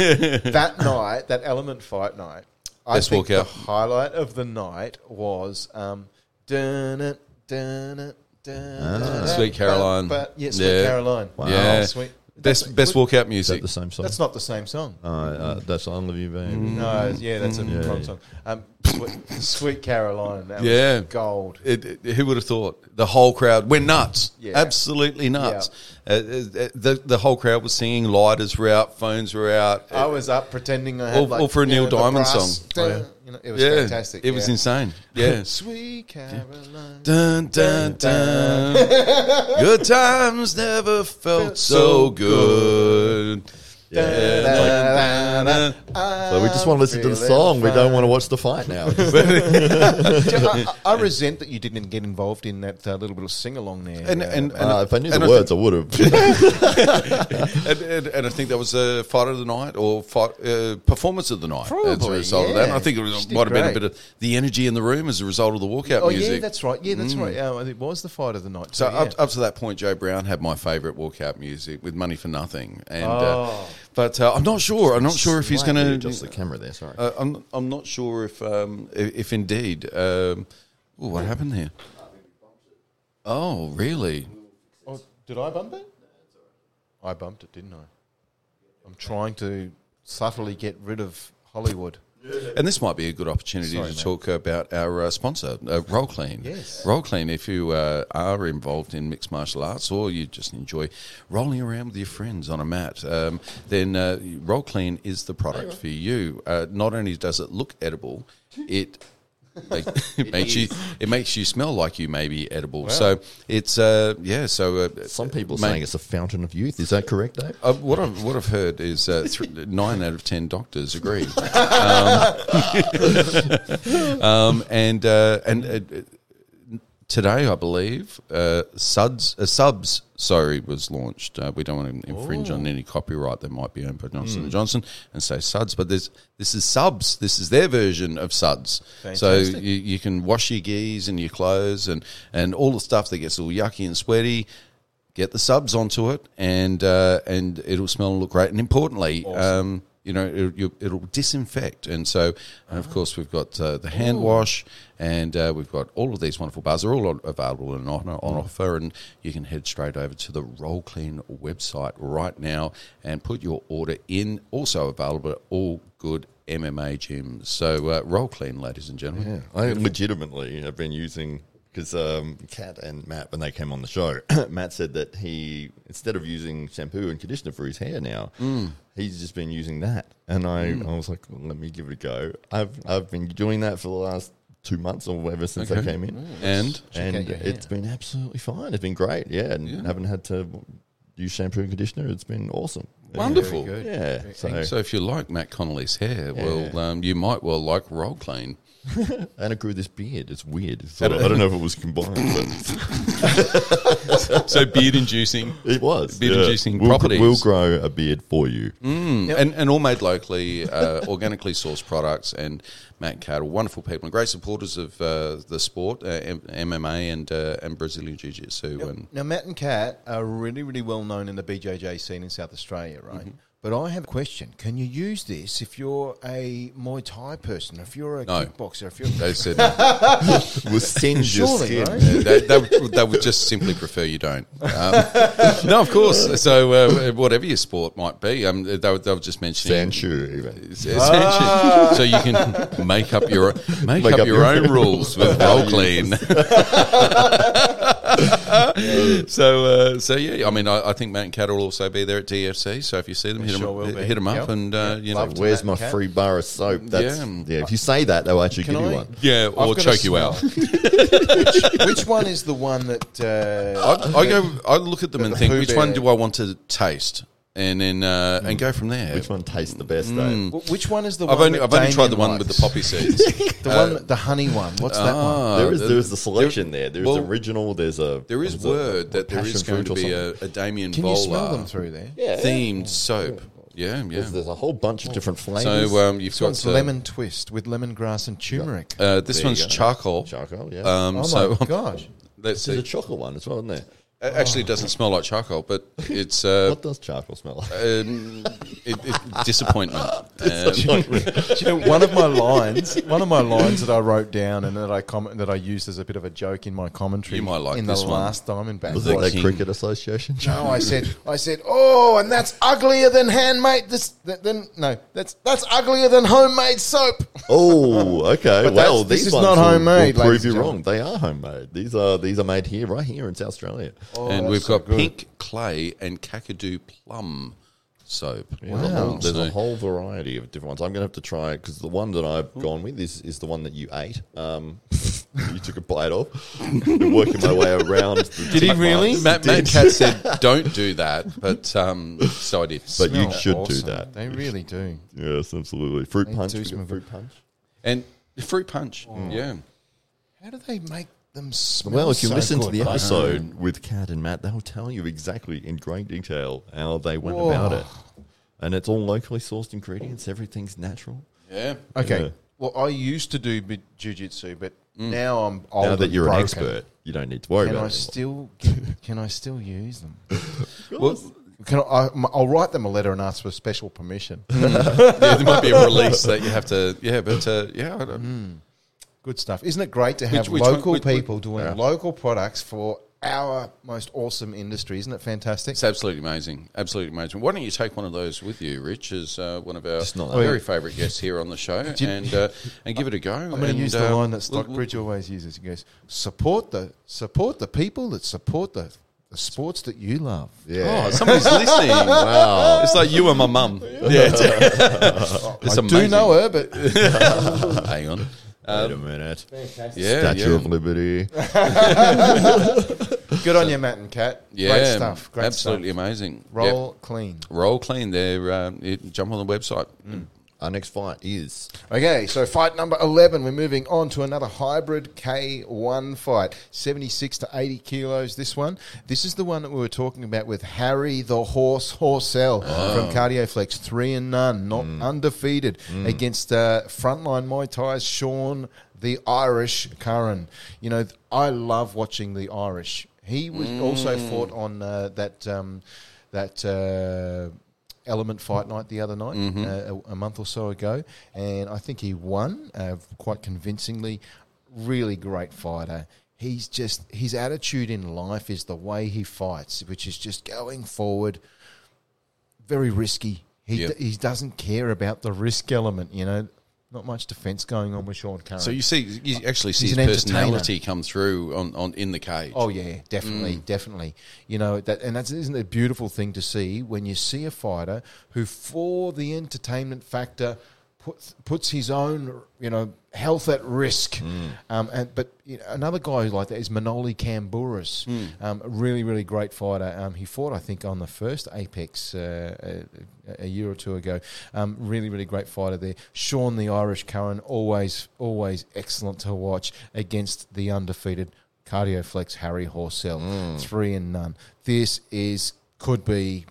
that night, that element fight night, I Best think walkout. the highlight of the night was um, dun it, dun it, dun it, Ah. Sweet Caroline. But, yeah, Sweet Yeah. Caroline. Wow. Yeah. Sweet. Best That's- best walkout Is that music. the same song? That's not the same song. uh, uh, that's I Love You, Baby. No, yeah, that's a Yeah. wrong song. Um, Sweet, Sweet Caroline. That Yeah. was gold. It, it- who would have thought? The whole crowd went nuts. Yeah. Absolutely nuts. Uh, uh, the the whole crowd was singing. Lighters were out. Phones were out. I was up pretending I had All- like, all for a you Neil know, the Diamond brass- song. dun, You know, it was yeah, fantastic. It was insane. Yeah. Sweet Caroline. Dun, dun, dun. good times never felt so good. So we just want to listen to the song. We don't want to watch the fight now. *laughs* *laughs* I, I I resent that you didn't get involved in that uh, little bit of sing along there. And, uh, and, and, uh, if I knew and the I words, I would have. *laughs* and, and, and I think that was a fight of the night or fight, uh, performance of the night as a Probably, result of that. And I think it was, might have been a bit of the energy in the room as a result of the walkout oh music. yeah, that's right. Yeah, that's right. Yeah, it was the fight of the night. So too, up, yeah. up to that point, Joe Brown had my favourite walkout music with "Money for Nothing," and uh, Oh. But uh, I'm not sure. I'm not sure if he's going to. adjust the camera there. Sorry. Uh, I'm I'm not sure if um, if, if indeed. Um, ooh, what happened here? Oh, really? Oh, did I bump it? I bumped it, didn't I? I'm trying to subtly get rid of Hollywood. And this might be a good opportunity Sorry, to mate. talk about our uh, sponsor, uh, Roll Clean. Yes. Roll Clean, if you uh, are involved in mixed martial arts or you just enjoy rolling around with your friends on a mat, um, then uh, Roll Clean is the product for you. Uh, not only does it look edible, it. *laughs* Make, it makes you. It makes you smell like you may be edible. So it's uh, yeah. So uh, Some people mate, saying it's a fountain of youth. Is that correct, Dave? uh, what I've what I've heard is uh, th- nine out of ten doctors agree, *laughs* um, *laughs* um, and uh, and uh, today I believe uh, Suds uh, Subs sorry was launched. Uh, we don't want to infringe on any copyright that might be owned by Johnson and Johnson and say Suds, but there's this is Subs. This is their version of Suds. So you, you can wash your geese and your clothes and and all the stuff that gets all yucky and sweaty get the subs onto it, and uh, and it'll smell and look great. And importantly, um, you know, it, you, it'll disinfect. And so, and of course, we've got uh, the hand wash, and uh, we've got all of these wonderful bars. They're all available and on, on offer, and you can head straight over to the Roll Clean website right now and put your order in. Also available at all good MMA gyms. So uh, Roll Clean, ladies and gentlemen. Yeah, I legitimately have been using because um, Kat and Matt, when they came on the show, *clears throat* Matt said that he instead of using shampoo and conditioner for his hair now, Mm. he's just been using that. And I, I was like, well, let me give it a go. I've I've been doing that for the last two months or ever since I came in, And and out your it's hair. been absolutely fine. It's been great. Yeah, and Yeah. haven't had to use shampoo and conditioner. It's been awesome. wonderful. Yeah. So, So if you like Matt Connolly's hair, well, um, you might well like Roll Clean. *laughs* and it grew this beard. It's weird. It's sort of- I don't know if it was combined, but *laughs* so beard inducing. it was. Beard inducing we'll, properties. We'll grow a beard for you. Mm, and, and all made locally, uh, organically sourced products. And Matt Cattle, wonderful people and great supporters of uh, the sport, uh, M- MMA and uh, and Brazilian Jiu Jitsu. And Now, Matt and Kat are really, really well known in the BJJ scene in South Australia, right? But I have a question. Can you use this if you're a Muay Thai person, if you're a No. kickboxer, if you're... they said *laughs* We'll singe your Surely, skin. right? they, they, would- they would just simply prefer you don't. Um, *laughs* no, of course. So uh, whatever your sport might be, um, they, were, they were just mentioning. Sandshoe, even. Essentially. So you can make up your make, up, your, own rules with *laughs* roll clean. *laughs* so uh, so yeah, I mean, I, I think Matt and Kat will also be there at DFC. So if you see them, hit sure them, will hit them up, Yep. and uh, you know, Love to. Where's my free bar of soap? That's, Yeah. yeah. If you say that, they'll actually Can give you one. yeah, or I've got a choke you out. *laughs* which, which one is the one that... Uh, I, I go, I look at them and the think, which one do I want to taste, and then uh, and go from there. Which one tastes the best, w- which one is the I've one only that I've only tried the one with the poppy seeds. *laughs* The one, the honey one. What's that one? Ah, though? There is the- there's the selection there. There's well, original. There's a There is there's a- word that there is going to be a, a Damien Can you smell them through there? yeah. themed soap. Yeah, yeah. There's, there's a whole bunch of different flavors. So um, you've This got one's uh, lemon twist with lemongrass and turmeric. Uh, this There one's go. charcoal. charcoal. Yeah, Um, oh so my *laughs* gosh. let's there's see. a chocolate one as well, isn't there? Actually it actually doesn't smell like charcoal, but *laughs* it's uh, What does charcoal smell like? um, it, it, disappointment. *laughs* Um, *laughs* Do you know one of my lines? One of my lines that I wrote down and that I comment that I used as a bit of a joke in my commentary. You might like in this the one. last Diamondback. Was the it that king. cricket association? No, I said, I said, oh, and that's uglier than handmade. This, that, then no, that's that's uglier than homemade soap. Oh, okay. Well, that's- this these is ones not will- homemade, Will ladies prove you wrong. They are homemade. These are these are made here, right here in South Australia. Oh, and we've got good. pink clay and kakadu plum soap. Wow. There's So- a whole variety of different ones. I'm going to have to try it because the one that I've gone with is, is the one that you ate. Um, *laughs* you took a bite of. Been working my way around. the Did he really? Matt, Matt Cat said, *laughs* "Don't do that," but um, so I did. But you Smell should do that. They really do. Yes, absolutely. Fruit They punch. do we fruit punch. And fruit punch, Oh. yeah. How do they make them smell? Well, if you so listen to the I episode with Kat and Matt, they'll tell you exactly in great detail how they went Whoa. about it. And it's all locally sourced ingredients. Everything's natural. Yeah. Okay. Yeah. Well, I used to do bit jujitsu, but mm. now I'm old. now that and you're an expert, you don't need to worry Can about I it. still can, can I still use them? *laughs* Well, Can I, I, I'll write them a letter and ask for special permission. Mm. *laughs* yeah, there might be a release that you have to. Yeah, but uh, yeah, I don't, hmm. Good stuff. Isn't it great to have which one- local which- which- people doing Yeah. local products for our most awesome industry? Isn't it fantastic? it's absolutely amazing. Absolutely amazing. Why don't you take one of those with you, Rich, as uh, one of our not very bad. favourite guests here on the show, *laughs* and uh, and give it a go. I'm going to use the line that Stockbridge always uses. He goes, "Support the support the people that support the, the sports that you love." Yeah. Oh, somebody's listening! *laughs* wow, *laughs* it's like you and my mum. Yeah, it's, it's I amazing. do know her, but Hang on. Wait a um, minute. Yeah, Statue yeah. of Liberty. *laughs* good on you, Matt and Kat. Yeah, Great stuff. Great absolutely stuff. amazing. Roll clean. Yep. roll clean. There, um, uh, jump on the website. Mm. Mm. Our next fight is Okay, so fight number 11. We're moving on to another hybrid K1 fight. 76 to 80 kilos, this one. This is the one that we were talking about with Harry the Horse Horsell from Cardioflex. Three and none, not undefeated, against uh, frontline Muay Thai's Sean the Irish Curran. You know, I love watching the Irish. He was also fought on uh, that. Um, that uh, Element Fight Night the other night, uh, a, a month or so ago, and I think he won uh, quite convincingly. Really great fighter. He's just his attitude in life is the way he fights, which is just going forward. Very risky. He Yep. d- he doesn't care about the risk element. You know, not much defence going on with Sean Curran. So you see, you actually see He's his personality come through on, on in the cage. Oh yeah, definitely, Mm. definitely. You know that, and that's isn't it a beautiful thing to see when you see a fighter who, for the entertainment factor, puts puts his own you know health at risk. Mm. Um, and but you know, another guy who's like that is Manoli Camburis, Mm. um, a really really great fighter. Um, he fought I think on the first Apex uh, a, a year or two ago. Um, really really great fighter there. Sean the Irish Curran, always always excellent to watch against the undefeated. Cardioflex Harry Horsell, Mm. three and none. This is could be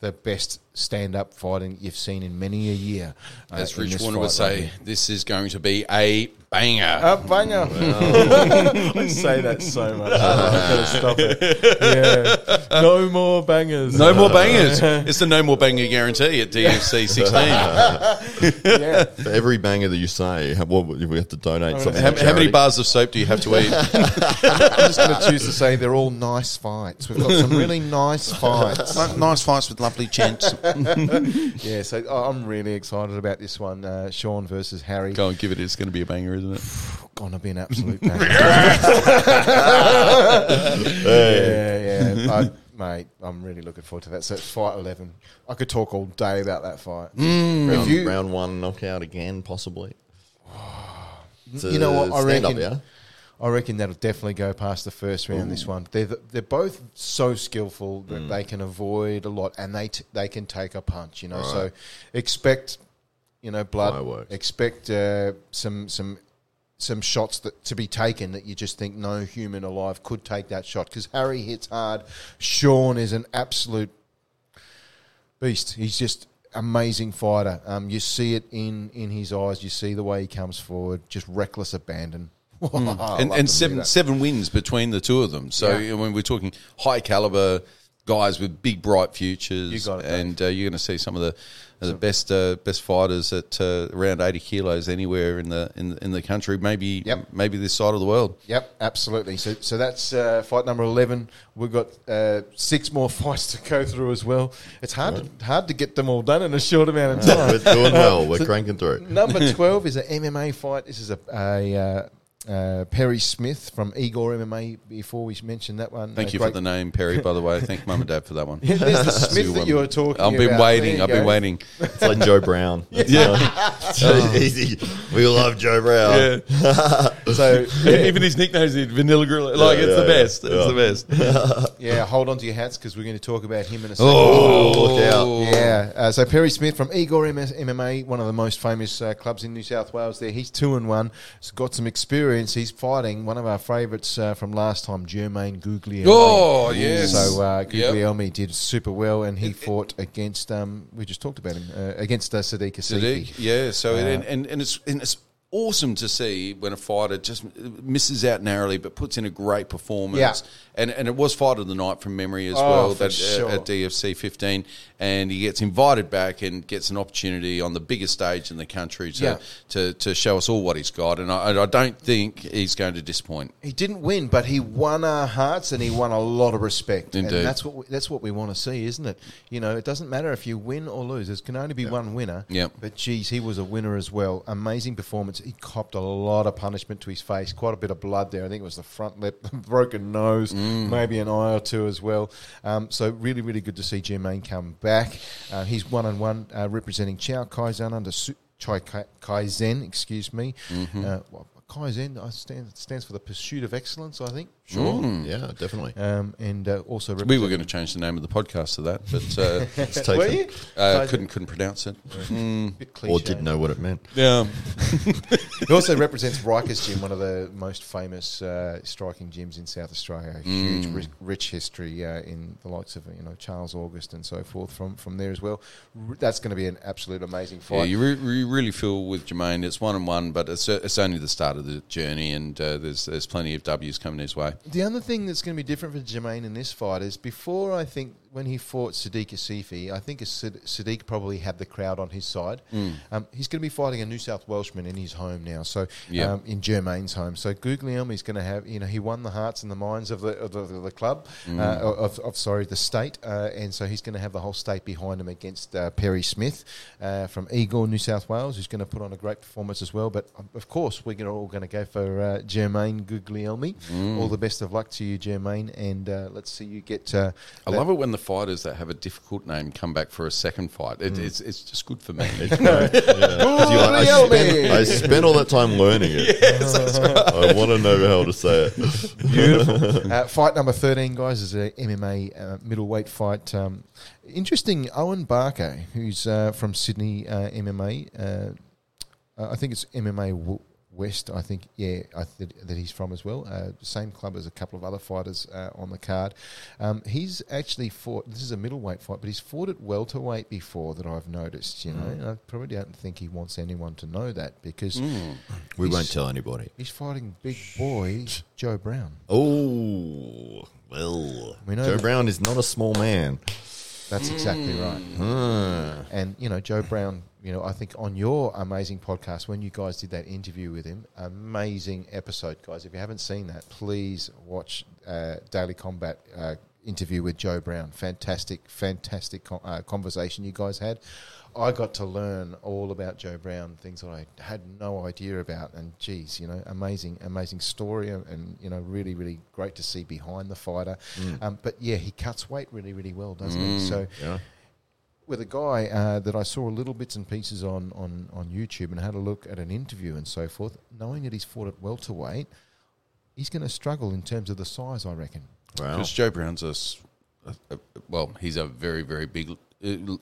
the best stand-up fighting you've seen in many a year. uh, As Rich this Warner would fight right say, this is going to be a banger. A banger. *laughs* I say that so much. *laughs* I've got to stop it. Yeah. No more bangers. no more bangers. *laughs* It's the no more banger guarantee at DFC 16. Yeah. For every banger that you say, how- what we have to donate something. how, how many bars of soap do you have to eat? I'm just going to choose to say they're all nice fights. We've got some really nice fights. nice fights with lovely gents. *laughs* Yeah, so I- I'm really excited about this one. Uh, Sean versus Harry. Go and give it. It's going to be a banger, isn't it? *sighs* Gonna be an absolute banger. *laughs* *laughs* yeah, yeah. I, mate, I'm really looking forward to that. So it's fight 11. I could talk all day about that fight. Mm. Round, you, round one knockout again, possibly. It's *sighs* you know what? a I stand-up, reckon. yeah? I reckon that'll definitely go past the first round. This one, they're they're both so skillful that Mm. they can avoid a lot, and they t- they can take a punch. You know, so expect you know blood. Fireworks. Expect uh, some some some shots that to be taken that you just think no human alive could take that shot because Harry hits hard. Sean is an absolute beast. He's just amazing fighter. Um, you see it in in his eyes. You see the way he comes forward, just reckless abandon. *laughs* I and and seven seven wins between the two of them. So Yeah. when we're talking high caliber guys with big bright futures, You got it, and uh, you're going to see some of the the best uh, best fighters at uh, around eighty kilos anywhere in the in, in the country. Maybe Yep. maybe this side of the world. Yep, absolutely. So, so that's uh, fight number eleven. We've got uh, six more *laughs* fights to go through as well. It's hard, hard to get them all done in a short amount of time. We're doing well. *laughs* We're cranking through. It. Number 12 is an MMA fight. This is a, a uh, uh, Perry Smith from Eagle MMA. Before we mentioned that one, Thank A you for the name, Perry. By the way, thank mum and dad for that one. *laughs* Yeah, there's the Smith that you were talking I've been about. waiting. I've been waiting. It's like Joe Brown. *laughs* yeah. *laughs* easy. We love Joe Brown. Yeah. So, Even his nickname's in Vanilla Gorilla. Like Yeah, it's the best. yeah. It's the best. yeah, hold on to your hats because we're going to talk about him in a second. Oh, look out. Yeah, uh, so Perry Smith from Eagle MMA, one of the most famous uh, clubs in New South Wales. There, he's two and one. He's got some experience. He's fighting one of our favourites uh, from last time, Jermaine Guglielmi. Oh, yes. So uh, Yep. Did super well, and he fought against. Um, we just talked about him uh, against uh, Sadiq Asifi. Sadiq, yeah. So Uh, and, and and it's and it's awesome to see when a fighter just misses out narrowly, but puts in a great performance. Yeah. And and it was fight of the night from memory as Oh, well. for That, uh, sure. at DFC 15, and he gets invited back and gets an opportunity on the biggest stage in the country to Yeah. to, to show us all what he's got. And I, I don't think he's going to disappoint. He didn't win, but he won our hearts and he won a lot of respect. Indeed. And that's what we, that's what we want to see, isn't it? You know, it doesn't matter if you win or lose. There can only be one winner. Yep. But geez, he was a winner as well. Amazing performance. He copped a lot of punishment to his face. Quite a bit of blood there. I think it was the front lip, *laughs* broken nose, Mm. maybe an eye or two as well. Um, so really, really good to see Jermaine come back. Uh, he's one on one uh, representing Chow Kaizen under Su- Chai Kai- Kaizen. Excuse me. Mm-hmm. Uh, Kaizen I stand, stands for the pursuit of excellence. I think. Sure. Yeah, definitely. Um, and uh, also We were going to change the name of the podcast to that, but uh, *laughs* Let's take Were you? uh, couldn't couldn't pronounce it. Mm. Or didn't know what it meant. Yeah. *laughs* it also represents Rikers Gym, one of the most famous uh, striking gyms in South Australia. Huge, Mm. rich, rich history uh, in the likes of you know Charles August and so forth from from there as well. R- that's going to be an absolute amazing fight. Yeah, you, re- you really feel with Jermaine. It's one and one, but it's it's only the start of the journey, and uh, there's there's plenty of W's coming his way. The other thing that's going to be different for Jermaine in this fight is before I think when he fought Sadiq Asifi, I think Sadiq probably had the crowd on his side. Mm. Um, he's going to be fighting a New South Welshman in his home now, so Yeah. um, in Jermaine's home. So Guglielmi's going to have, you know, he won the hearts and the minds of the of the, the club, Mm. uh, of, of sorry, the state, uh, and so he's going to have the whole state behind him against uh, Perry Smith uh, from Eagle, New South Wales, who's going to put on a great performance as well. But um, of course, we're gonna, all going to go for uh, Jermaine Guglielmi. Mm. All the best of luck to you, Jermaine, and uh, let's see you get. Uh, I love it when the fighters that have a difficult name come back for a second fight. It, it's, it's just good for me. It's *laughs* great. Yeah. *laughs* 'Cause you're like, I, spent, I spent all that time learning it. *laughs* I want to know how to say it. Beautiful. uh, fight number 13, guys, is a MMA uh, middleweight fight. Um, interesting, Owen Barker, who's uh, from Sydney uh, MMA. Uh, uh, I think it's MMA w- West, I think, yeah, I th- that he's from as well. Uh, same club as a couple of other fighters uh, on the card. Um, he's actually fought, this is a middleweight fight, but he's fought at welterweight before that I've noticed, you know. And I probably don't think he wants anyone to know that because Mm. We won't tell anybody. he's fighting big boy Joe Brown. Oh, well. We know Joe Brown is not a small man. That's exactly right. Hmm. And you know, Joe Brown. You know, I think on your amazing podcast when you guys did that interview with him, amazing episode, guys. If you haven't seen that, please watch uh, Daily Combat uh, interview with Joe Brown. Fantastic, fantastic con- uh, conversation you guys had. I got to learn all about Joe Brown, things that I had no idea about, and geez, you know, amazing, amazing story, and, and you know, really, really great to see behind the fighter. Um, but yeah, he cuts weight really, really well, doesn't he? So Yeah. with a guy uh, that I saw little bits and pieces on, on, on YouTube and had a look at an interview and so forth, knowing that he's fought at welterweight, he's going to struggle in terms of the size, I reckon. Wow. Because Joe Brown's a, s- a- a- well, he's a very, very big,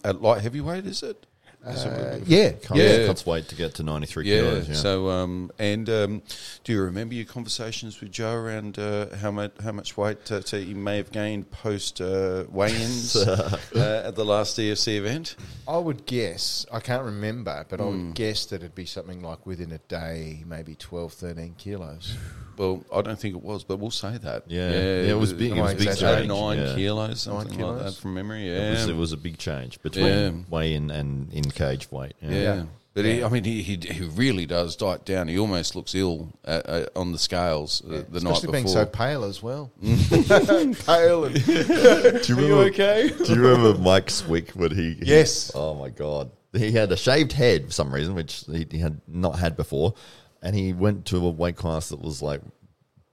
at light heavyweight, is it? Is it- Uh, yeah, Cuts, Yeah. cuts weight to get to 93 Yeah. kilos. Yeah. So, um, and um, do you remember your conversations with Joe around uh, how much how much weight uh, so he may have gained post uh, weigh-ins *laughs* uh, at the last EFC event? I would guess, I can't remember, but I Hmm. would guess that it'd be something like within a day, maybe 12, 13 kilos. Well, I don't think it was, but we'll say that. Yeah. Yeah, it was big- it was big eight, change, nine yeah. kilos, something like kilos. that from memory. it, Yeah, was, it was a big change between Yeah. weigh-in and in-cage weight. Yeah. Yeah. Yeah. But he, I mean, he, he he really does diet down. He almost looks ill uh, uh, on the scales uh, the night Especially before. being so pale as well. *laughs* pale and. *laughs* Do you Are you remember, okay? Do you remember Mike Swick when he? he- Yes. oh my god, he had a shaved head for some reason, which he, he had not had before, and he went to a weight class that was like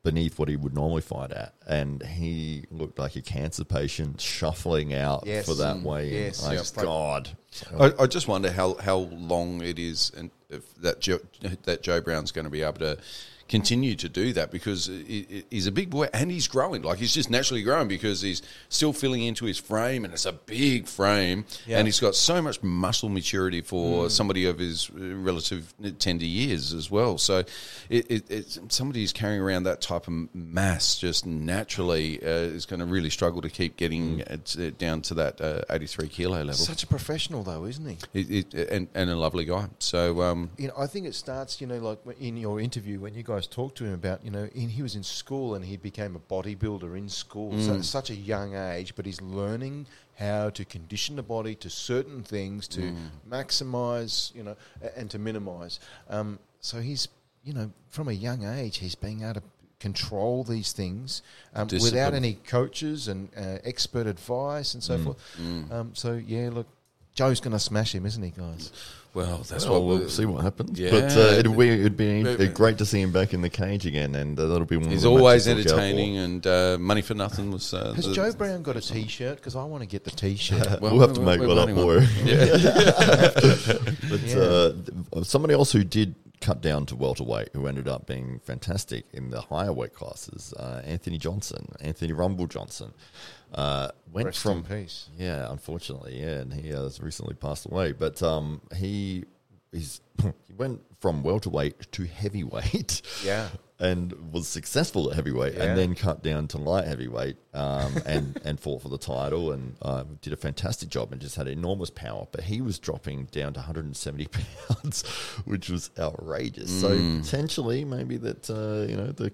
beneath what he would normally fight at, and he looked like a cancer patient shuffling out Yes. for that way. Yes. Like, Just God. I, I just wonder how, how long it is and if that Joe, that Joe Brown's going to be able to continue to do that because he- he- he's a big boy and he's growing. Like he's just naturally growing because he's still filling into his frame and it's a big frame Yeah. and he's got so much muscle maturity for somebody of his uh, relative tender years as well. So it, it, it's somebody who's carrying around that type of mass just naturally uh, is going to really struggle to keep getting it, uh, down to that uh, 83 kilo level. Such a professional, though, isn't he? It, it, and, and a lovely guy. So, um, you know, I think it starts, you know, like in your interview when you guys talked to him about, you know, in, he was in school and he became a bodybuilder in school, so at such a young age, but he's learning how to condition the body to certain things to maximize, you know, and to minimize. Um, so he's, you know, from a young age, he's being able to control these things um, without any coaches and uh, expert advice and so forth. Um, so yeah, look, Joe's going to smash him, isn't he, guys? Well, that's Well, what we'll we'll see what happens. Yeah. But uh, it'd be it'd be But- great to see him back in the cage again, and uh, that'll be one. of He's the always matches to look out for. entertaining, and uh, money for nothing was. Uh, Has the- Joe Brown got a T-shirt? Because I want to get the T-shirt. *laughs* Well, we'll have to make we're one up running for Yeah. *laughs* But uh, somebody else who did cut down to welterweight, who ended up being fantastic in the higher weight classes, uh, Anthony Johnson, Anthony Rumble Johnson, uh, went Rest from peace. yeah, unfortunately, yeah, and he has recently passed away. But um, he he's *laughs* he went from welterweight to heavyweight. Yeah. *laughs* And was successful at heavyweight, Yeah. and then cut down to light heavyweight, um, *laughs* and and fought for the title, and uh, did a fantastic job, and just had enormous power. But he was dropping down to 170 pounds, which was outrageous. So Mm. potentially, maybe that uh, you know the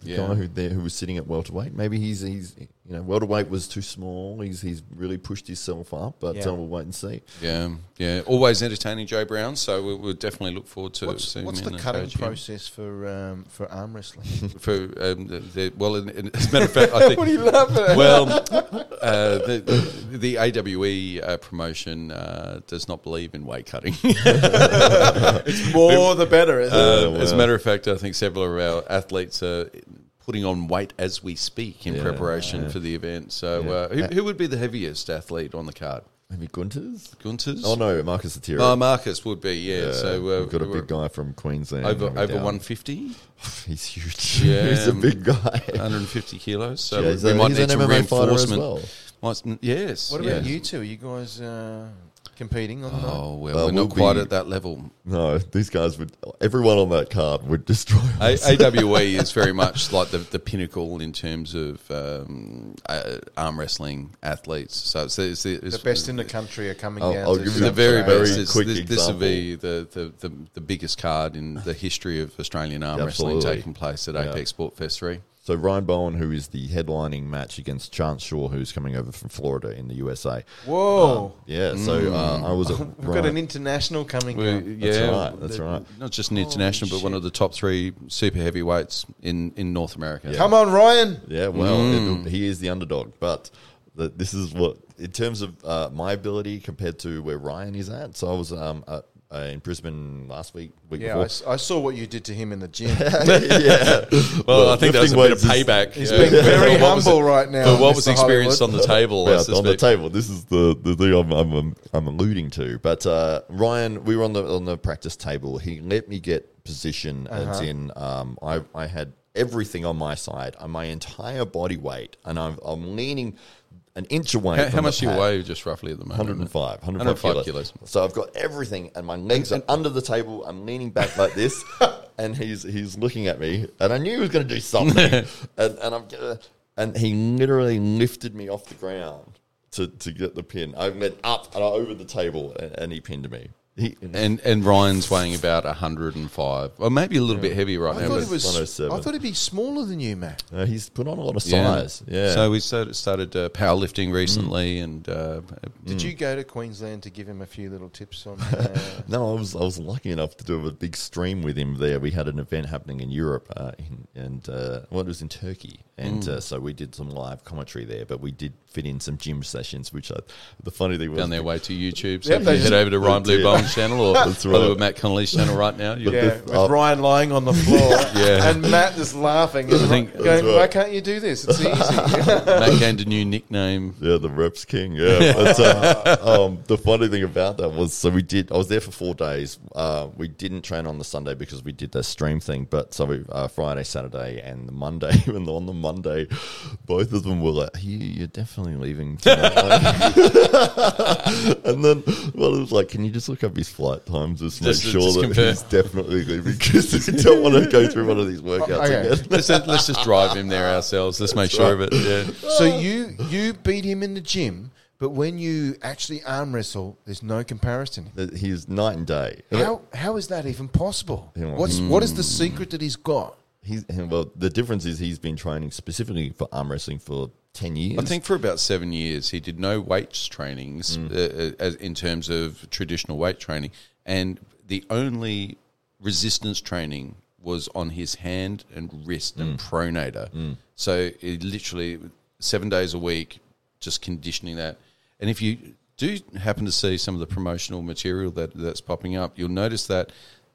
the Yeah. guy who there who was sitting at welterweight. Maybe he's he's you know welterweight was too small. He's he's really pushed himself up, but Yeah. uh, we'll wait and see. Yeah, yeah. Always entertaining, Joe Brown. So we, we'll definitely look forward to What's, seeing what's him the in cutting cage process for um, for arm wrestling? *laughs* For um, the, the, well, in, in, as a matter of fact, I think. *laughs* what are you laughing at? Well, uh, the, *laughs* the, the AWE uh, promotion uh, does not believe in weight cutting. It's more the better. Isn't it? Uh. As a matter of fact, I think several of our athletes are putting on weight as we speak in Yeah, preparation for the event. So, Yeah. uh, who, who would be the heaviest athlete on the card? Maybe Gunters. Gunters? Oh no, Marcus Atira. Oh, Marcus would be, yeah. so uh, we've got a big guy from Queensland over over 150, *sighs* He's huge. *laughs* Yeah, he's a um, big guy. 150 kilos. So Yeah, we a- might he's need an some MMA fighter as reinforcement. well. Might- yes. what about yes. you two? Are you guys uh, competing on the night? Oh well, Uh, we're not we'll quite be- at that level. No, these guys would. Everyone on that card would destroy. A- us. AWE *laughs* is very much like the, the pinnacle in terms of um, uh, arm wrestling athletes. So it's, it's, it's The best in the country are coming I'll- down. I'll to give you the a very very best. It's- quick this, this will be the, the, the, the biggest card in the history of Australian arm wrestling Absolutely. taking place at Yeah. Apex Sport Fest 3. So Ryan Bowen, who is the headlining match against Chance Shaw, who's coming over from Florida in the USA. Whoa. Yeah, so uh, I was at *laughs* We've got Ryan- an international coming. Well, up. That's yeah, right, that's the- right. Not just an international, but one of the top three super heavyweights in, in North America. Come on, Ryan. Yeah, well, Mm. it- he is the underdog, but the, this is what, in terms of uh, my ability compared to where Ryan is at. So I was um, at, uh, in Brisbane last week, week Yeah, I, before. s- I saw what you did to him in the gym. *laughs* yeah. Well, I think that was a lifting bit of payback. He's yeah. being *laughs* very For what humble right now. For what was Mr. experienced Hollywood. on the table, Yeah, on the table. This is the, the thing I'm, I'm, I'm, I'm alluding to. But uh, Ryan, we were on the on the practice table. He let me get position, as Uh-huh. in um, I I had everything on my side, and my entire body weight, and I'm I'm leaning an inch away. How, how much do you weigh just roughly at the moment? 105, 105, 105 kilos. kilos. So I've got everything, and my legs are under the table. I'm leaning back like this, *laughs* and he's he's looking at me, and I knew he was going to do something, *laughs* and and I'm gonna, and he literally lifted me off the ground to, to get the pin. I went up and I over the table, and, and he pinned me. He, And and Ryan's weighing about 105, or maybe a little bit heavier right I now. thought but- it was. 107. I thought he'd be smaller than you, Matt. uh, he's put on a lot of size. Yeah. So we started, started uh, powerlifting recently, and uh, Did you go to Queensland to give him a few little tips on? Uh, *laughs* No, I was I was lucky enough to do a big stream with him there. We had an event happening in Europe, uh, in, and uh, well, it was in Turkey, and Mm. uh, so we did some live commentary there. But we did fit in some gym sessions, which I, the funny thing was down their way to YouTube. *laughs* So Yep, if they head just- over to Ryan Blue Yeah. Bowen's channel or That's probably right. Matt Connolly's channel right now. You, yeah, the- with Ryan lying on the floor, *laughs* Yeah. and Matt just laughing and think- going, right. "Why can't you do this? It's easy." *laughs* Matt gained a new nickname. Yeah, the reps king. Yeah, but uh, *laughs* um, the funny thing about that was, so we did. I was there for four days. Uh, we didn't train on the Sunday because we did the stream thing. But so we, uh, Friday, Saturday, and the Monday. And on the Monday, both of them were like, you, "You're definitely leaving." tonight." and then, well, it was like, "Can you just look up his flight times just to make to- sure just that compare. he's definitely leaving because we don't want to go through one of these workouts Okay. again." Let's, let's just drive him there ourselves. Let's make sure of it. Yeah. so you you beat him in the gym, but when you actually arm wrestle, there's no comparison. That He's night and day. How how is that even possible? Yeah. What's what is the secret that he's got? He's *laughs* well. The difference is he's been training specifically for arm wrestling for ten years. I think for about seven years he did no weights trainings uh, uh, as in terms of traditional weight training, and the only resistance training was on his hand and wrist and pronator. So it literally seven days a week, just conditioning that. And if you do happen to see some of the promotional material that that's popping up, you'll notice that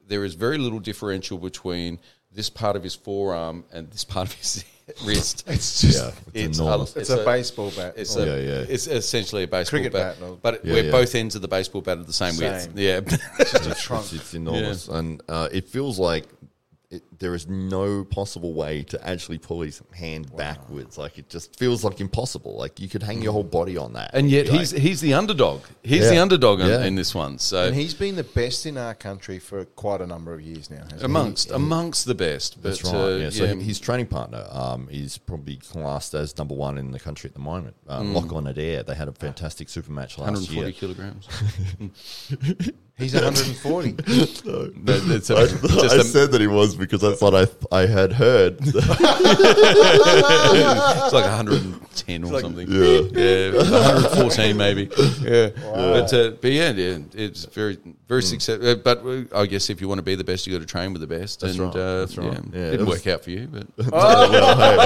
there is very little differential between this part of his forearm and this part of his *laughs* wrist. It's just Yeah, it's a- enormous. it's, a, baseball bat. It's Or- a, Yeah, yeah. It's essentially a baseball Cricket bat, bat, but Yeah, we're yeah. both ends of the baseball bat are the same, width. Yeah, it's just a trunk. It's, it's enormous, and uh, it feels like it, there is no possible way to actually pull his hand backwards. Like it just feels like impossible. Like you could hang your whole body on that, and yet Like, he's he's the underdog. He's Yeah. the underdog in, Yeah. in this one. So And he's been the best in our country for quite a number of years now. hasn't he? amongst amongst the best. But That's right. uh, yeah. So yeah, his training partner um, is probably classed as number one in the country at the moment. Um, Lachlan Adair. They had a fantastic super match last 140 year. kilograms. *laughs* He's 140. *laughs* That- that's a- I, just I a- said that he was because I that's what I I had heard. *laughs* it's like 110 or something. Yeah. yeah, 114 maybe. Yeah, but uh, but yeah, yeah, it's very very successful. But uh, I guess if you want to be the best, you got to train with the best. That's and, right, Uh, that's right. Yeah, Yeah, it didn't work out for you, but *laughs* well, hey.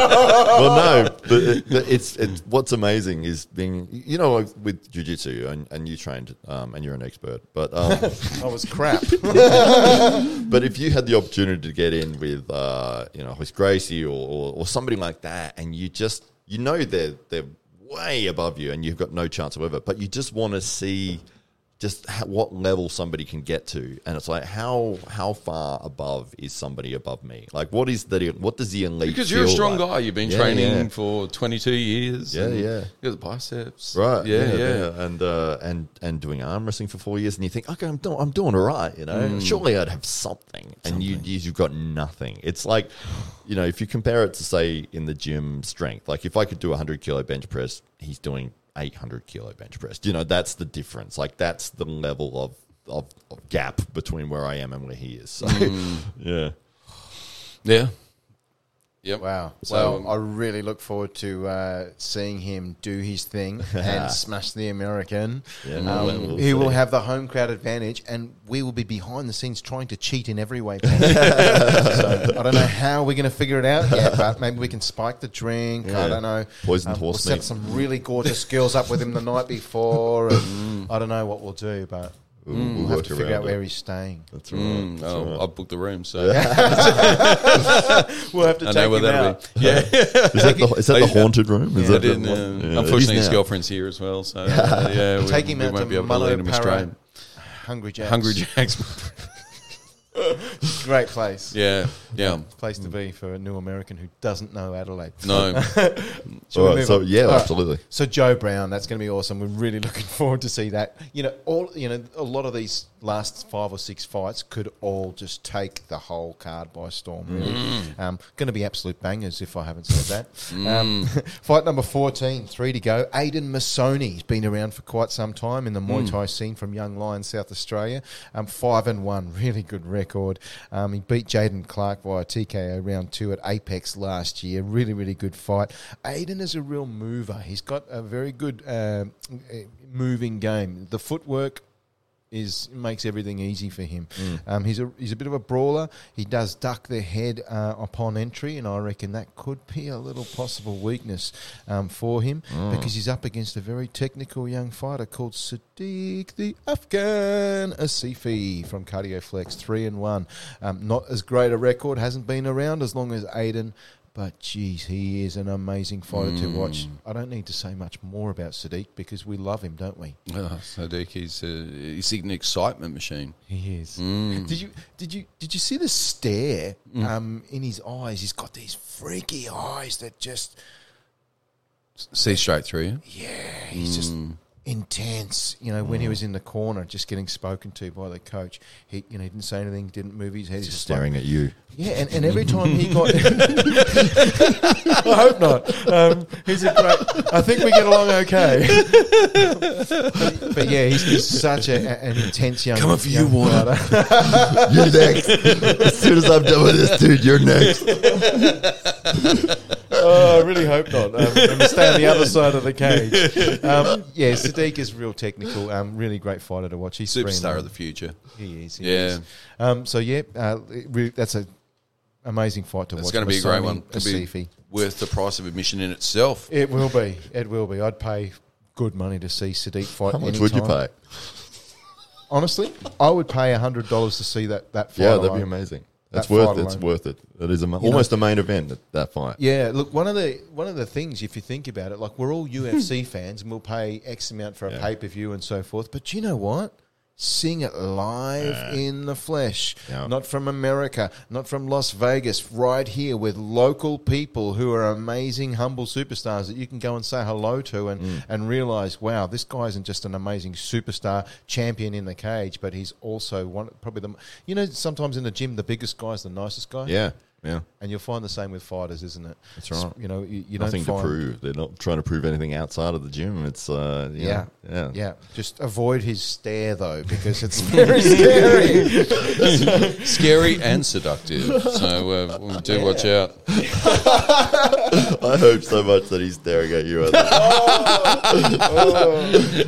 well, no, but it, but it's it's what's amazing is being you know with jujitsu and, and you trained um, and you're an expert, but um, *laughs* I was crap. but if you had the opportunity to get in with uh, you know Royce Gracie or, or or somebody like that, and you just you know they're they're way above you and you've got no chance whatever, but you just want to see just ha- what level somebody can get to, and it's like how how far above is somebody above me? Like what is the what does the elite? because you're a strong like? guy, you've been Yeah, training yeah. for 22 years. Yeah, yeah. You got the biceps, Right. Yeah, yeah. And uh, and and doing arm wrestling for four years, and you think, okay, I'm doing, I'm doing all right. You know, Mm. surely I'd have something, and you you- you've got nothing. It's like, *sighs* you know, if you compare it to say in the gym strength, like if I could do a hundred kilo bench press, he's doing eight hundred kilo bench press. You know, that's the difference. Like that's the level of of, of gap between where I am and where he is. So, Mm. *laughs* yeah. yeah. Yep. Wow. So- well, I really look forward to uh, seeing him do his thing *laughs* and smash the American. Yeah, um, well, we'll he will see. have the home crowd advantage, and we will be behind the scenes trying to cheat in every way. *laughs* so I don't know how we're going to figure it out yet, but maybe we can spike the drink. I don't know. Poisoned Um, We'll horse set meat. some really gorgeous girls up with him the night before, and *laughs* I don't know what we'll do, but We'll, we'll we'll have to figure around out where he's staying. That's right. Mm, That's oh, right. I've booked the room, so *laughs* *laughs* We'll have to I take know where him that'll out. be. Yeah, *laughs* Is that the, is that the haunted room? Is I that the- didn't. what- Uh, yeah, unfortunately, his now. girlfriend's here as well, so uh, yeah, we, Take him we out won't to be able to lead him Mullo astray. Hungry Jacks. Hungry Jacks. *laughs* Great place. yeah, yeah. Place to be for a new American who doesn't know Adelaide. No, *laughs* Shall All we right, move so on? yeah, All right. absolutely. So Joe Brown, that's going to be awesome. We're really looking forward to see that. You know, all you know, a lot of these last five or six fights could all just take the whole card by storm. Really, um, going to be absolute bangers if I haven't said that. Um, *laughs* fight number 14, three to go. Aidan Masoni, he's been around for quite some time in the Muay Thai scene from Young Lion, South Australia. Um, five and one, *laughs* really good record. Um, he beat Jaden Clark via TKO round two at Apex last year. Really, really good fight. Aiden is a real mover. He's got a very good uh, moving game. The footwork is makes everything easy for him. Um, he's a he's a bit of a brawler. He does duck their head uh, upon entry, and I reckon that could be a little possible weakness um, for him because he's up against a very technical young fighter called Sadiq the Afghan Asifi from Cardioflex, three and one. Um, not as great a record, hasn't been around as long as Aiden. But geez, he is an amazing fighter to watch. I don't need to say much more about Sadiq because we love him, don't we? oh, *laughs* Sadiq, he's, uh, he's an excitement machine. He is. Did you did you did you see the stare um, in his eyes? He's got these freaky eyes that just See straight through you. yeah, he's just intense. You know, when he was in the corner, just getting spoken to by the coach, he you know he didn't say anything, didn't move his head, he's Just just like- staring at you. yeah, and, and every time he got, *laughs* *laughs* I hope not. Um, he's a great. I think we get along okay. but, but yeah, he's, he's such a, a- an intense young. Coming for you, Warner. You're next. as soon as I'm done with this, dude, you're next. *laughs* oh, I really hope not. Um, and we stay on the other side of the cage. *laughs* Um, yeah, Sadiq is real technical. Um, really great fighter to watch. He's three and Superstar of the future. He is. He Yeah. is. Um, so yeah, uh, re- that's a amazing fight to It's watch. It's going to be a great one. It'll be worth the price of admission in itself. It will be. It will be. I'd pay good money to see Sadiq fight. How much would you anytime. pay? Honestly, I would pay hundred dollars to see that that fight. Yeah, that'd alone. be amazing. That's That worth it. It's worth it. It is a, ma- know- almost a main event, that, that fight. Yeah, look, one of the one of the things, if you think about it, like we're all *laughs* UFC fans and we'll pay X amount for a Yeah. pay per view and so forth. But you know what? Seeing it live in the flesh, Yeah. not from America, not from Las Vegas, right here with local people who are amazing, humble superstars that you can go and say hello to and, Mm. and realize, wow, this guy isn't just an amazing superstar champion in the cage, but he's also one probably the you know sometimes in the gym the biggest guy is the nicest guy. Yeah. Yeah. And you'll find the same with fighters, isn't it? That's right. You know, you, you don't Nothing to find, prove. They're not trying to prove anything outside of the gym. It's uh, Yeah. yeah, yeah, Yeah, just avoid his stare though, because it's *laughs* very scary. *laughs* Scary and seductive. So uh, we do watch out. *laughs* I hope so much that he's staring at you.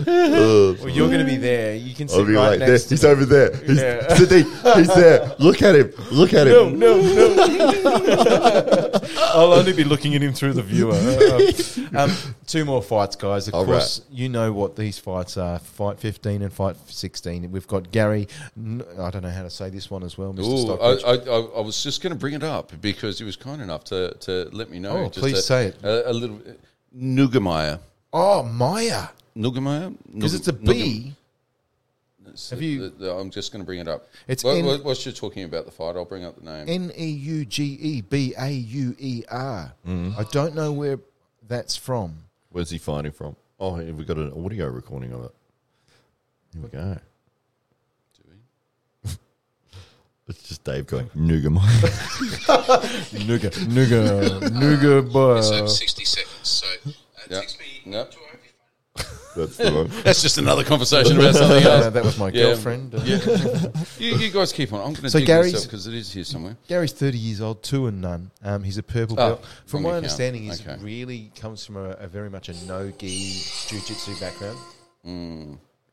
well, you're going to be there. You can sit I'll right like, next there. to he's me. over there. He's, Yeah. Sadiq, he's there. Look at him. Look at him. No, no. *laughs* I'll only be looking at him through the viewer. *laughs* um, two more fights, guys. Of All course, you know what these fights are. Fight 15 and fight 16. We've got Gary. N- I don't know how to say this one as well, Mr. I, I, I- was just going to bring it up because he was kind enough to, to let me know. Oh, just please a, say it. A, a little Nugemeyer. oh, Maya. Nugemeyer? Because it's a B. Have you- I'm just going to bring it up. It's What, N- what, whilst you're talking about the fight, I'll bring up the name. N E U G E B A U E R. Mm-hmm. Don't know where that's from. Where's he fighting from? Oh, hey, we got an audio recording of it. Here we go. *laughs* It's just Dave going, Nougat. Nuga, Nuga, Nuga, boy. So 60 seconds. So uh, Yeah. text me Yep. To over That's the one. *laughs* That's just another conversation about *laughs* something else. that was my Yeah. girlfriend. Uh, *laughs* You, you guys keep on. I'm going to So dig Gary's- this because it is here somewhere. Gary's 30 years old, two and none. Um, he's a purple Oh, belt. From wrong my account. understanding, he's Okay. really comes from a, a very much a no-gi jiu-jitsu background.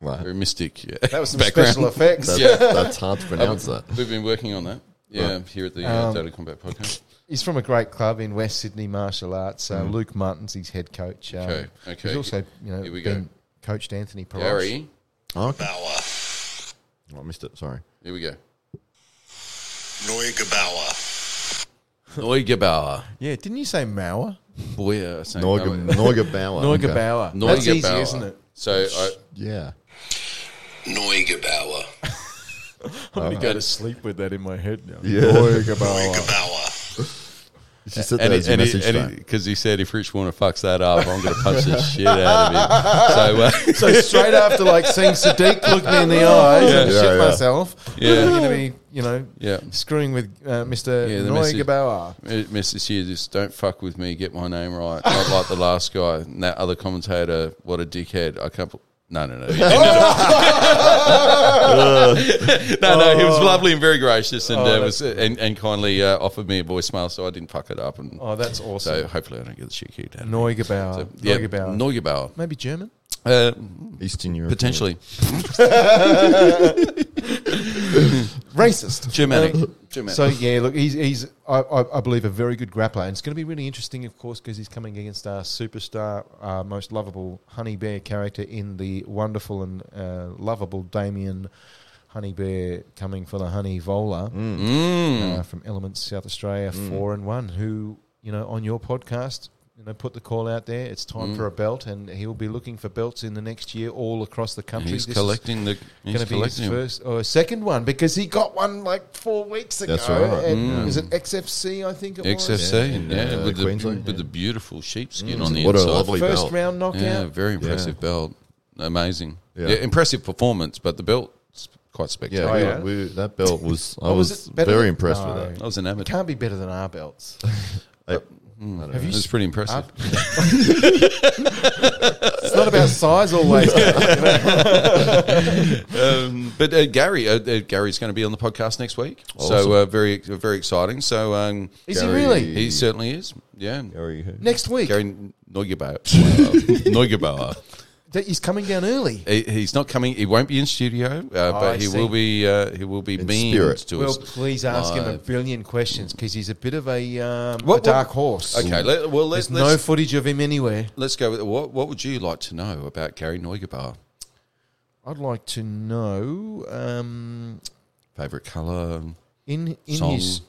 Right. Very mystic. Yeah. That was some Background. special effects. That's, Yeah. that's hard to pronounce that. We've been working on that. Yeah, here at the uh, Daily Combat Podcast. He's from a great club in West Sydney Martial Arts. Uh, Luke Martin's his head coach. Um, Mm. Okay, okay. He's also, you know, Here we go. been coached Anthony Perosh. Gary, Okay. Bauer. Oh, I missed it. Sorry. here we go. Neugebauer. Neugebauer. Yeah, didn't you say Mauer? Boy, uh, saying Neuga, no, Neuga Bauer. Neugebauer. Okay. Bauer. That's easy, Neugebauer. isn't it? So I, Yeah. Neugebauer. I'm going to go to sleep with that in my head now. Yeah. Neugebauer. Neugebauer. You should set that and as your message phone. because he said if Rich Warner fucks that up, I'm going to punch the *laughs* shit out of him. So uh, *laughs* So straight after like seeing Sadiq look me in the *laughs* eyes and Yeah, shit yeah. myself, Yeah. I'm going to be, you know, yeah. screwing with uh, Mr. Yeah, the message- Neugebauer. Uh, Message here, just don't fuck with me. Get my name right. Not like the last guy. And that other commentator, what a dickhead. I can't. Put- No, no, no. *laughs* *laughs* No, no. He was lovely and very gracious, and Oh, uh, was and, and kindly uh, offered me a voicemail, so I didn't fuck it up. And Oh, that's awesome. so hopefully, I don't get the shit kicked out. of me. Neugebauer. So, yeah, Neugebauer. Neugebauer. Maybe German? Uh, Eastern Europe. potentially *laughs* Racist. Germanic. Germanic. So yeah, look, he's he's I, I, I believe a very good grappler, and it's going to be really interesting, of course, because he's coming against our superstar, our most lovable Honey Bear character in the wonderful and uh, lovable Damien Honey Bear coming for the Honey Vola Mm. uh, from Elements South Australia, four and one. Who you know on your podcast. You know, put the call out there. It's time Mm. for a belt, and he'll be looking for belts in the next year all across the country. he's This collecting the. Going to be his them. first or second one because he got one like four weeks ago. That's right. And Mm. Is it XFC? I think it was. XFC, Yeah, yeah, in, uh, with, the, with yeah. the beautiful sheepskin on the What a inside. lovely First belt. round knockout. Yeah, very impressive belt. Amazing. Yeah. Yeah. impressive performance, but the belt's quite spectacular. Oh, we, yeah? we, that belt was. I Oh, was was, very impressed No. with that. I was an amateur. Can't be better than our belts. *laughs* I, Have you? It was pretty impressive. *laughs* It's not about size always. *laughs* *laughs* um, but uh, Gary, uh, uh, Gary's going to be on the podcast next week, so uh, very, very exciting. So um, Is he Gary- really he certainly is. Yeah, Gary, next week? Gary Neugebauer. Neugebauer. He's coming down early. He, he's not coming. He won't be in studio, uh, I but he see. will be. Uh, he will be In spirit. to Well, us. please ask him a billion questions because he's a bit of a, um, What- a dark horse. Okay, let, well, let's There's no footage of him anywhere. let's go with what. What would you like to know about Gary Neugebauer? I'd like to know um, Favorite color, in in Song. his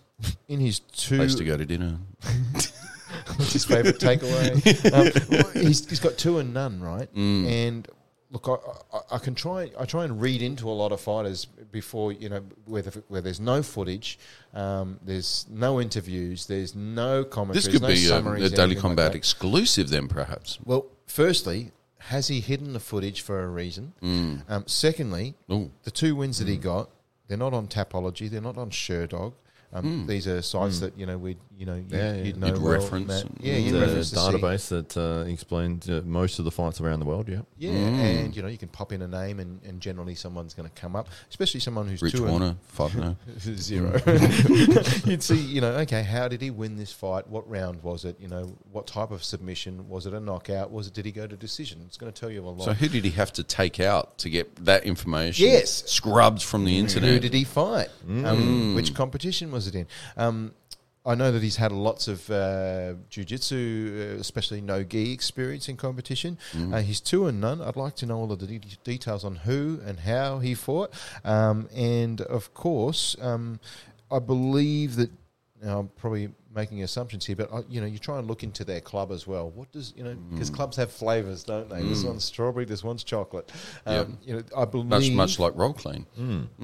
in his two place to go to dinner. *laughs* *laughs* What's his favourite takeaway? *laughs* um, well, he's, he's got two and none, right? Mm. And look, I, I, I can try. I try and read into a lot of fighters before you know where, the, where there's no footage, um, there's no interviews, there's no commentary. This could no be summaries, a Daily anything like Combat exclusive, then perhaps. Well, firstly, has he hidden the footage for a reason? Mm. Um, secondly, Ooh. the two wins that he got, they're not on Tapology, they're not on Sherdog. Um, These are sites that you know we you know you, Yeah, yeah. would know You'd well, reference Matt. Yeah, you'd the reference to see- database that uh, explained uh, most of the fights around the world. Yeah, Yeah, and you know you can pop in a name, and, and generally someone's going to come up, especially someone who's Rich two Warner, *laughs* five no. zero. *laughs* You'd see, you know, okay, how did he win this fight? What round was it? You know, what type of submission was it? A knockout? Was it? Did he go to decision? It's going to tell you a lot. So who did he have to take out to get that information? Yes. scrubbed from the internet. Who did he fight? Um, which competition was it in? Um, I know that he's had lots of uh, jiu-jitsu, uh, especially no gi experience in competition. Uh, he's two and none. I'd like to know all of the de- details on who and how he fought, um, and of course, um, I believe that. Now, I'm probably making assumptions here, but uh, you know, you try and look into their club as well. What does you know? Because clubs have flavors, don't they? This one's strawberry, this one's chocolate. Um, You know, I believe much much like roll clean. *laughs*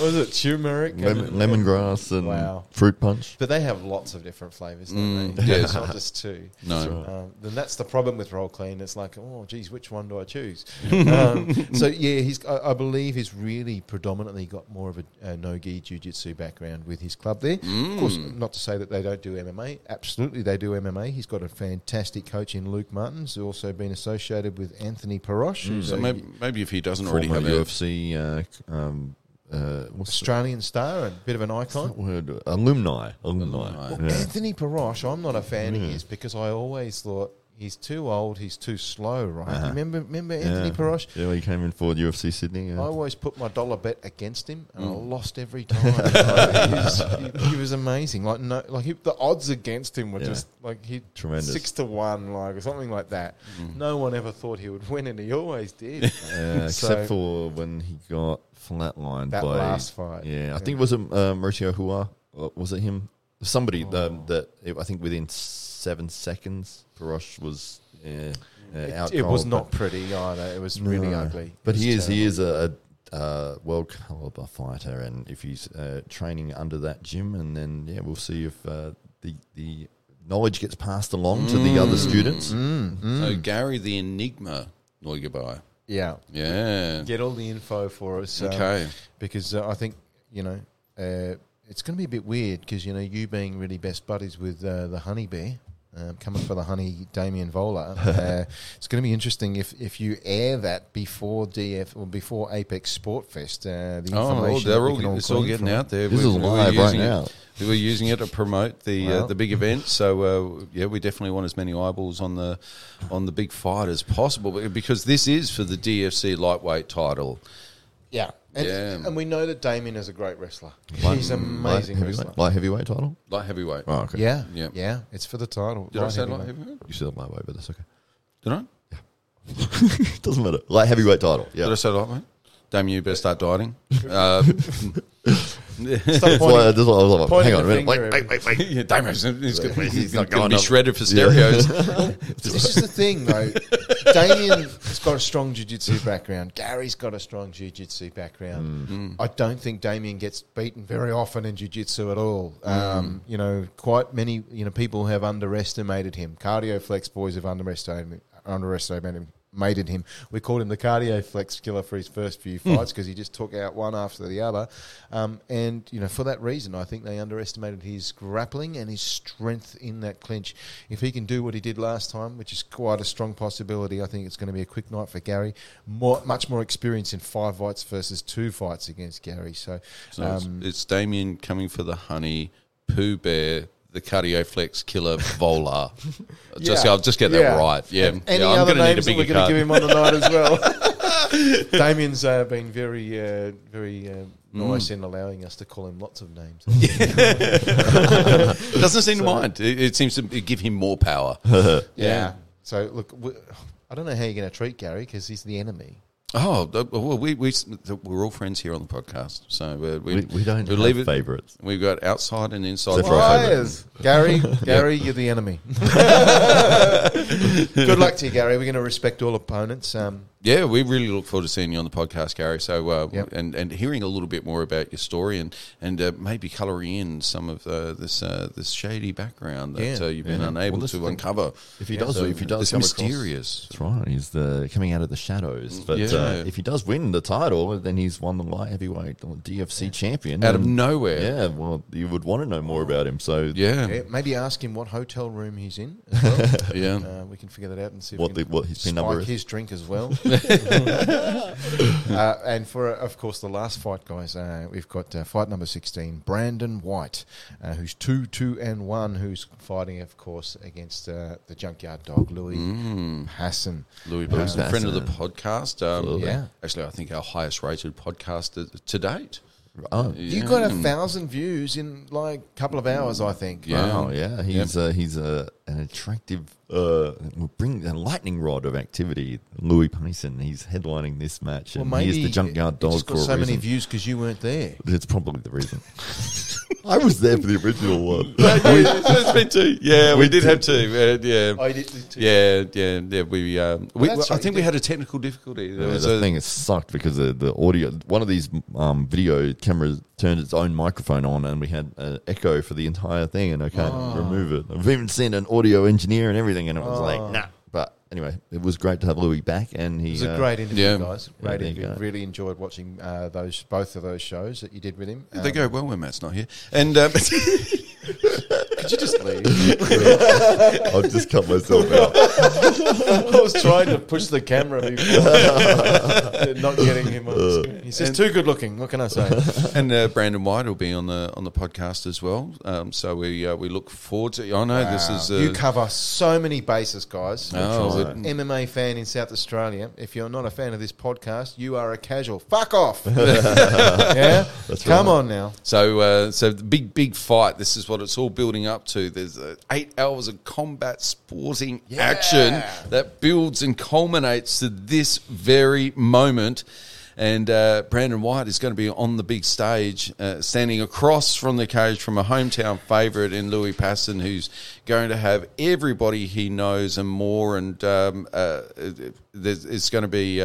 was it turmeric? and- lemongrass and Wow. fruit punch. But they have lots of different flavors, don't they? yes. It's *laughs* not just two. No. Um, then that's the problem with roll clean. It's like, oh, geez, which one do I choose? *laughs* um, so yeah, he's. I, I believe he's really predominantly got more of a, a no gi jiu jitsu background with his club there. Of course, not to say that they don't do MMA. Absolutely, they do MMA. He's got a fantastic coach in Luke Martins, who's also been associated with Anthony Perosh, who's So maybe, maybe if he doesn't already have a UFC. Uh, um, uh, Australian star and a bit of an icon. word? Alumni. Alumni. Alumni. Yeah. Anthony Perosh, I'm not a fan of his because I always thought he's too old, he's too slow, right? Uh-huh. Remember, remember Anthony Yeah. Perosh? Yeah, he came in for the UFC Sydney. I always put my dollar bet against him, and I Mm. lost every time. *laughs* Like, he, was, he, he was amazing. Like no, like he, the odds against him were Yeah. just like he Tremendous. six to one, like or something like that. Mm. No one ever thought he would *laughs* win, and he always did. Uh, *laughs* So- except for when he got flatlined That by last fight. Yeah, I think it was a uh, Mauricio Rua. Was it him? Somebody um, that I think within seven seconds, Perosh was yeah, uh, out. it, it was not pretty either. It was really No. ugly. But he was is he is a, a uh, world caliber fighter, and if he's uh, training under that gym, and then yeah, we'll see if uh, the the knowledge gets passed along to the other students. Mm, so Gary the Enigma Neugebauer. Yeah. Yeah. Get all the info for us. um, Okay. because uh, I think you know uh, it's going to be a bit weird because you know you being really best buddies with uh, the honey bear. Um, coming for the honey, Damien Vola. Uh, *laughs* it's going to be interesting if, if you air that before DF or before Apex Sport Fest. Uh, the Oh, well, information they're that all, it's all getting out there. This We- is we were live right now. It, we were using it to promote the uh, the big event. So uh, yeah, we definitely want as many eyeballs on the on the big fight as possible because this is for the DFC lightweight title. Yeah. And, Yeah. and we know that Damien is a great wrestler. Light- He's an light amazing wrestler. heavyweight, light heavyweight title. Light heavyweight. Oh, okay. Yeah, Yeah. yeah, It's for the title. Did I say heavyweight. light heavyweight? You said lightweight, but that's okay. Did I? Yeah. *laughs* Doesn't matter. Light heavyweight title. Yeah. Did I say lightweight? Damn, you better start dieting. Uh, *laughs* Stop That's why, pointing- I was like, pointing hang on a the minute. Wait, finger wait, wait, wait. yeah, Damon, he's, he's, gonna- he's, He's not going to be up. shredded for stereos. *laughs* This is the thing, though. Damien's got a strong jiu-jitsu background. Gary's got a strong jiu-jitsu background. I don't think Damien gets beaten very often in jiu-jitsu at all. Um, you know, quite many you know people have underestimated him. Cardio Flex boys have underestimated underestimated him. Mated him. We called him the cardio flex killer for his first few fights because he just took out one after the other, um, and you know for that reason, I think they underestimated his grappling and his strength in that clinch. If he can do what he did last time, which is quite a strong possibility, I think it's going to be a quick night for Gary. More, much more experience in five fights versus two fights against Gary. So, So it's, um, it's Damien coming for the honey, Pooh Bear, the cardioflex killer, Vola. *laughs* Just, Yeah. I'll just get that Yeah. right. Yeah, And Any yeah I'm other going to need a we're going to give him on the night as well? *laughs* *laughs* Damien's uh, been very, uh, very uh, Mm. nice in allowing us to call him lots of names. Doesn't seem to mind. It, it seems to give him more power. yeah. So look, I don't know how you're going to treat Gary because he's the enemy. Oh, well, we, we, we're all friends here on the podcast. So uh, we, We, we don't we'll have leave it. favourites. We've got outside and inside. Except for our favourite. Liars. Gary, *laughs* Gary, you're the enemy. *laughs* Good luck to you, Gary. We're going to respect all opponents. Um, Yeah, we really look forward to seeing you on the podcast, Gary. So, uh, Yep. and and hearing a little bit more about your story and and uh, maybe colouring in some of uh, this uh, this shady background that Yeah. uh, you've been Yeah. unable Well, to is the- uncover. If he does, So if he does, it's come across- mysterious. That's right. He's the coming out of the shadows. But Yeah. uh, if he does win the title, then he's won the light heavyweight or DFC champion Out of nowhere. Yeah, well, you would want to know more about him. So Yeah, Yeah, maybe ask him what hotel room he's in. As *laughs* well. yeah. uh, we can figure that out and see What we the- can what his pin number is. his drink as well. *laughs* *laughs* uh, and for, uh, of course, the last fight, guys, uh, we've got uh, fight number 16, Brandon White, uh, who's 2 2 and 1, who's fighting, of course, against uh, the junkyard dog, Louis Mm. Hassan. Louis Blues, a friend of the podcast. Um, Yeah. Actually, I think our highest rated podcast to- to date. oh, You got a thousand views in like a couple of hours, I think. Yeah. Wow, yeah, he's uh, he's uh, an attractive, uh, bring a lightning rod of activity. Louis Payson, he's headlining this match, Well, and maybe he's the junkyard dog just for got a so many views because you weren't there. It's probably the reason. *laughs* I was there for the original *laughs* one. There's been two. Yeah, *laughs* we, We did did. have two. Uh, yeah. I did too. Yeah, yeah, yeah. We, um, we that's I think you we did. had a technical difficulty. There Yeah, was the a- thing is sucked because the, the audio, one of these um, video cameras turned its own microphone on, and we had an echo for the entire thing, and I can't Oh. remove it. I've even seen an audio engineer and everything, and it was like, nah. But anyway, it was great to have Louis back, and he It was a uh, great interview, yeah. guys. Yeah, Great there you interview. go. Really enjoyed watching uh, those both of those shows that you did with him. they Um, go well when Matt's not here. And um, *laughs* *laughs* Could you just leave? *laughs* I've just cut myself out. *laughs* I was trying to push the camera before, *laughs* not getting him on screen. He's just too good looking. What can I say? and uh, Brandon White will be on the on the podcast as well. Um, so we uh, we look forward to. I know this is. Uh, you cover so many bases, guys. Oh, As an MMA fan in South Australia, if you're not a fan of this podcast, you are a casual. Fuck off. yeah, come right. on now. So, uh, so the big, big fight. This is what it's all building up to. There's uh, eight hours of combat sporting action that builds and culminates to this very moment. And uh, Brandon White is going to be on the big stage, uh, standing across from the cage from a hometown favourite in Louis Passon, who's going to have everybody he knows and more. And um, uh, it's going to be.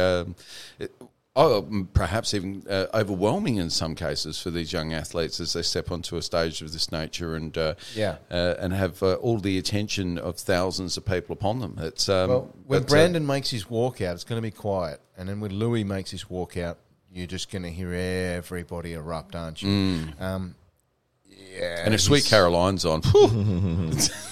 Oh, mm, perhaps even uh, overwhelming in some cases for these young athletes as they step onto a stage of this nature and uh, Yeah. uh, and have uh, all the attention of thousands of people upon them. It's um, Well, when Brandon makes his walkout, it's going to be quiet, and then when Louis makes his walkout, you're just going to hear everybody erupt, aren't you? Um, yeah. and if Sweet Caroline's on, *laughs*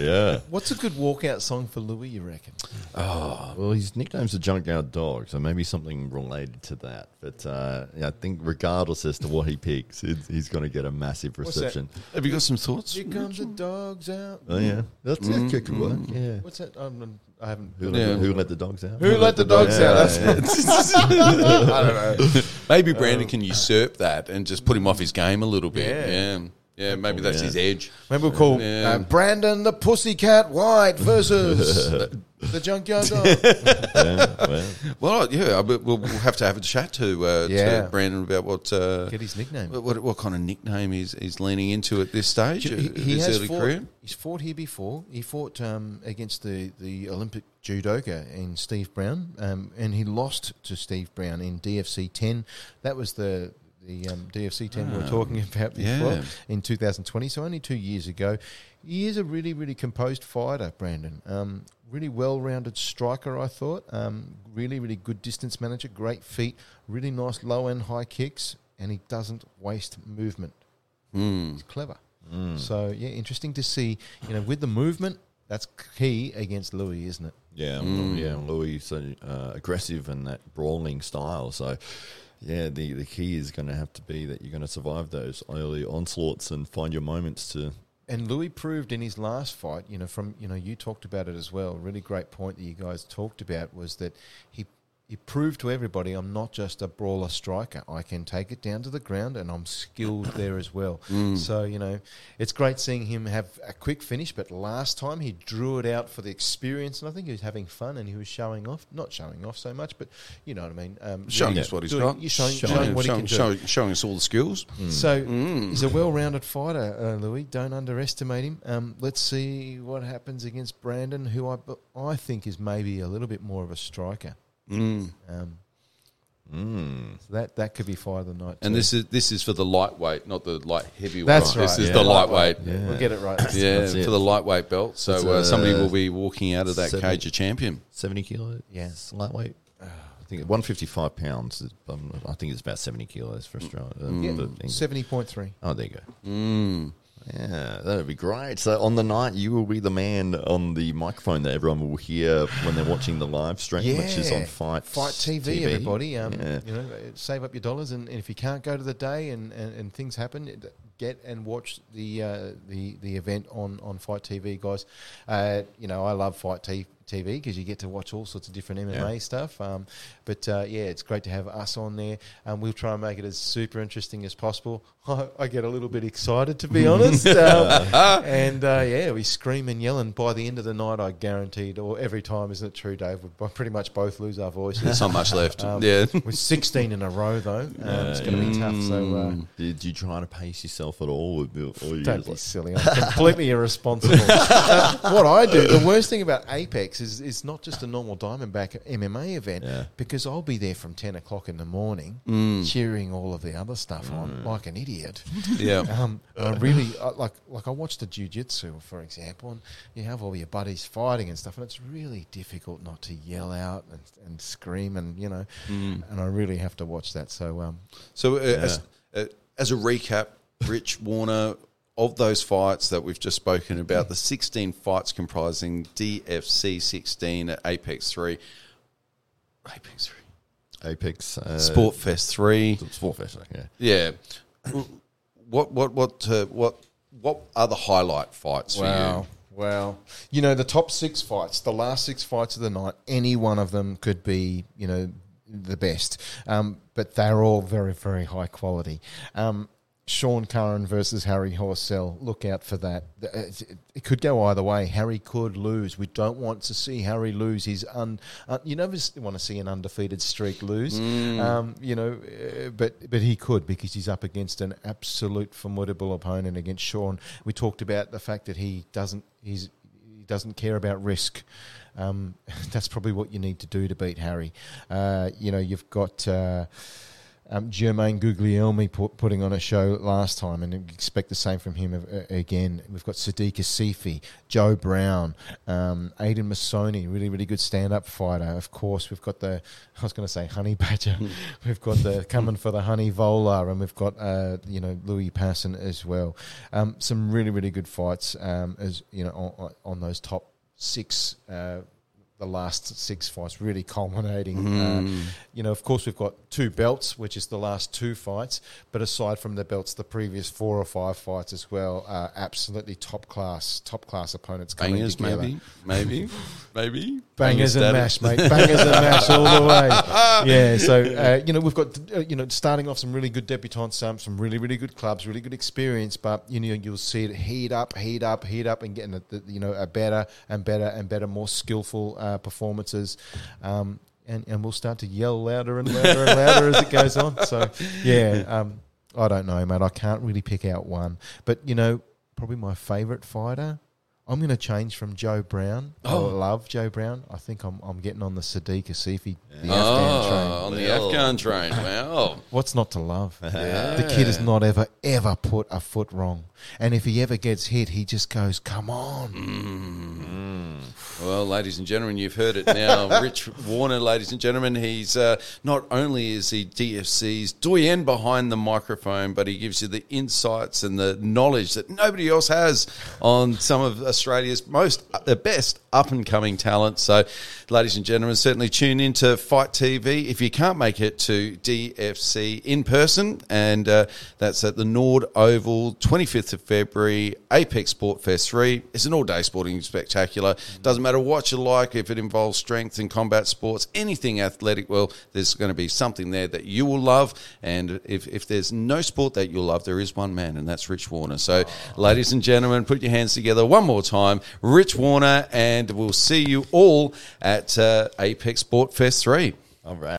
Yeah. *laughs* What's a good walkout song for Louis? You reckon? Oh, Well, his nickname's the Junkyard Dog, so maybe something related to that. But uh, yeah, I think regardless as to what he picks, it's, he's going to get a massive reception. have you got some thoughts? Here comes the dogs out. Oh yeah, that's that could could work. Yeah. What's that? Um, I haven't. Who, let Yeah. the, who let the dogs out? Who let the dogs Yeah, out? yeah, That's *laughs* yeah. *laughs* I don't know. Maybe Brandon can usurp that and just put him off his game a little bit. Yeah. Yeah, yeah, maybe that's Yeah. his edge. Maybe we'll call Yeah. uh, Brandon the Pussycat White versus *laughs* the Junkyard Dog. Yeah, well, Well, yeah, I- we'll we'll have to have a chat to, uh, Yeah. to Brandon about what uh, Get his nickname. What, what kind of nickname he's, he's leaning into at this stage He, of he his has early fought, career? He's fought here before. He fought um, against the, the Olympic judoka in Steve Brown, um, and he lost to Steve Brown in DFC 10. That was the the um, DFC 10 we were talking *laughs* about before yeah. in 2020, so only two years ago. He is a really, really composed fighter, Brandon. Um, really well-rounded striker, I thought. Um, really, really good distance manager, great feet, really nice low and high kicks, and he doesn't waste movement. Hmm. He's clever. So yeah, interesting to see. You know, with the movement, that's key against Louis, isn't it? yeah, well, yeah. Louis so uh, aggressive and that brawling style. So yeah, the the key is going to have to be that you're going to survive those early onslaughts and find your moments to. And Louis proved in his last fight, you know, from you know, you talked about it as well. Really great point that you guys talked about was that he he proved to everybody, I'm not just a brawler striker. I can take it down to the ground, and I'm skilled *coughs* there as well. So you know, it's great seeing him have a quick finish. But last time he drew it out for the experience, and I think he was having fun and he was showing off. Not showing off so much, but you know what I mean. Um, Showing us what he's doing- got. You're showing, Showing- showing what showing, he can do. showing, us all the skills. So he's a well-rounded fighter, uh, Louis. Don't underestimate him. Um, let's see what happens against Brandon, who I I think is maybe a little bit more of a striker. Um, so that that could be fire of the night. And too. this is this is for the lightweight, not the light heavyweight. That's right. This right, is the lightweight. Yeah. we'll get it right. Yeah, That's it. for the lightweight belt. So uh, somebody uh, will be walking out of that seven- cage a champion. 70 kilos. Yes. lightweight. I think 155 pounds. Um, I think it's about 70 kilos for Australia. uh, Yeah, seventy point three. Oh, there you go. Yeah, that would be great. So on the night, you will be the man on the microphone that everyone will hear when they're watching the live stream, Yeah, which is on Fight Fight TV, everybody. Um, Yeah. You know, save up your dollars, and, and if you can't go to the day and, and, and things happen, get and watch the uh, the the event on, on Fight TV, guys. Uh, you know, I love Fight T- TV because you get to watch all sorts of different MMA Yeah. stuff. Um, but uh, yeah, it's great to have us on there, and we'll try and make it as super interesting as possible. *laughs* I, I get a little bit excited, to be honest, *laughs* um, and uh, yeah, we scream and yell, and by the end of the night, I guaranteed, or every time, isn't it true, Dave? We *laughs* pretty much both lose our voices. There's not much left. Um, yeah. With 16 in a row, though, um, it's going to be tough. So uh, Did you try to pace yourself at all? Or don't be like- silly. I'm completely irresponsible. Uh, what I do, the worst thing about Apex is is not just a normal Diamondback MMA event Yeah. because I'll be there from 10 o'clock in the morning cheering all of the other stuff on like an idiot. Yeah. Um, I really I, like like I watched the jujitsu, for example, and you have all your buddies fighting and stuff, and it's really difficult not to yell out and, and scream, and you know, and I really have to watch that. So um, So, uh, as, uh, as a recap, Rich Warner, of those fights that we've just spoken about, the 16 fights comprising DFC 16 at Apex 3, Apex 3, Apex uh, Sport Fest 3. Sport Fest, yeah. Yeah. What, what, what, uh, what, what are the highlight fights for Wow. Wow. You know, the top six fights, the last six fights of the night, any one of them could be, you know, the best. Um, but they're all very, very high quality. Um, Sean Curran versus Harry Horsell. Look out for that. It it could go either way. Harry could lose. We don't want to see Harry lose. He's un, uh, you never want to see an undefeated streak lose. Um, you know, uh, but but he could because he's up against an absolute formidable opponent against Sean. We talked about the fact that he doesn't he's he doesn't care about risk. Um, *laughs* that's probably what you need to do to beat Harry. Uh, you know, you've got. Um, Jermaine Guglielmi put, putting on a show last time, and expect the same from him uh, again. We've got Sadiq Asifi, Joe Brown, um, Aidan Masoni, really, really good stand-up fighter. Of course, we've got the I was going to say Honey Badger. *laughs* we've got the coming for the Honey Vola, and we've got uh, you know Louis Passon as well. Um, some really, really good fights um, as you know on, on those top six. Uh, the last six fights really culminating. Uh, you know, of course, we've got two belts, which is the last two fights. But aside from the belts, the previous four or five fights as well are absolutely top class, top class opponents coming Bangers, together. maybe, maybe, *laughs* maybe. Bangers and mash, mate. Bangers and mash all the way. *laughs* Yeah. So uh, you know we've got uh, you know starting off some really good debutantes, um, some really really good clubs, really good experience. But you know you'll see it heat up, heat up, heat up, and getting a, you know a better and better and better, more skillful uh, performances. Um, and, and we'll start to yell louder and louder and louder as it goes on. So, yeah, um, I don't know, mate. I can't really pick out one. But, you know, probably my favourite fighter, I'm going to change from Joe Brown. I love Joe Brown. I think I'm, I'm getting on the Sadiq Asifi, the Afghan Oh, train. on the Well. Afghan train. *laughs* Wow. What's not to love? The kid has not ever, ever put a foot wrong. And if he ever gets hit, he just goes, come on. Well, ladies and gentlemen, you've heard it now. *laughs* Rich Warner, ladies and gentlemen, he's uh, not only is he DFC's doyen behind the microphone, but he gives you the insights and the knowledge that nobody else has on some of Australia's most, the best up and coming talent. So, ladies and gentlemen, certainly tune in to Fight TV if you can't make it to DFC in person, and uh, that's at the Norwood Oval, 25th of February, Apex Sport Fest 3. It's an all day sporting spectacular. Doesn't matter what you like, if it involves strength and combat sports, anything athletic, well, there's going to be something there that you will love. And if, if there's no sport that you'll love, there is one man, and that's Rich Warner. So, ladies and gentlemen, put your hands together one more time. Rich Warner, and we'll see you all at uh, Apex Sport Fest 3. All right.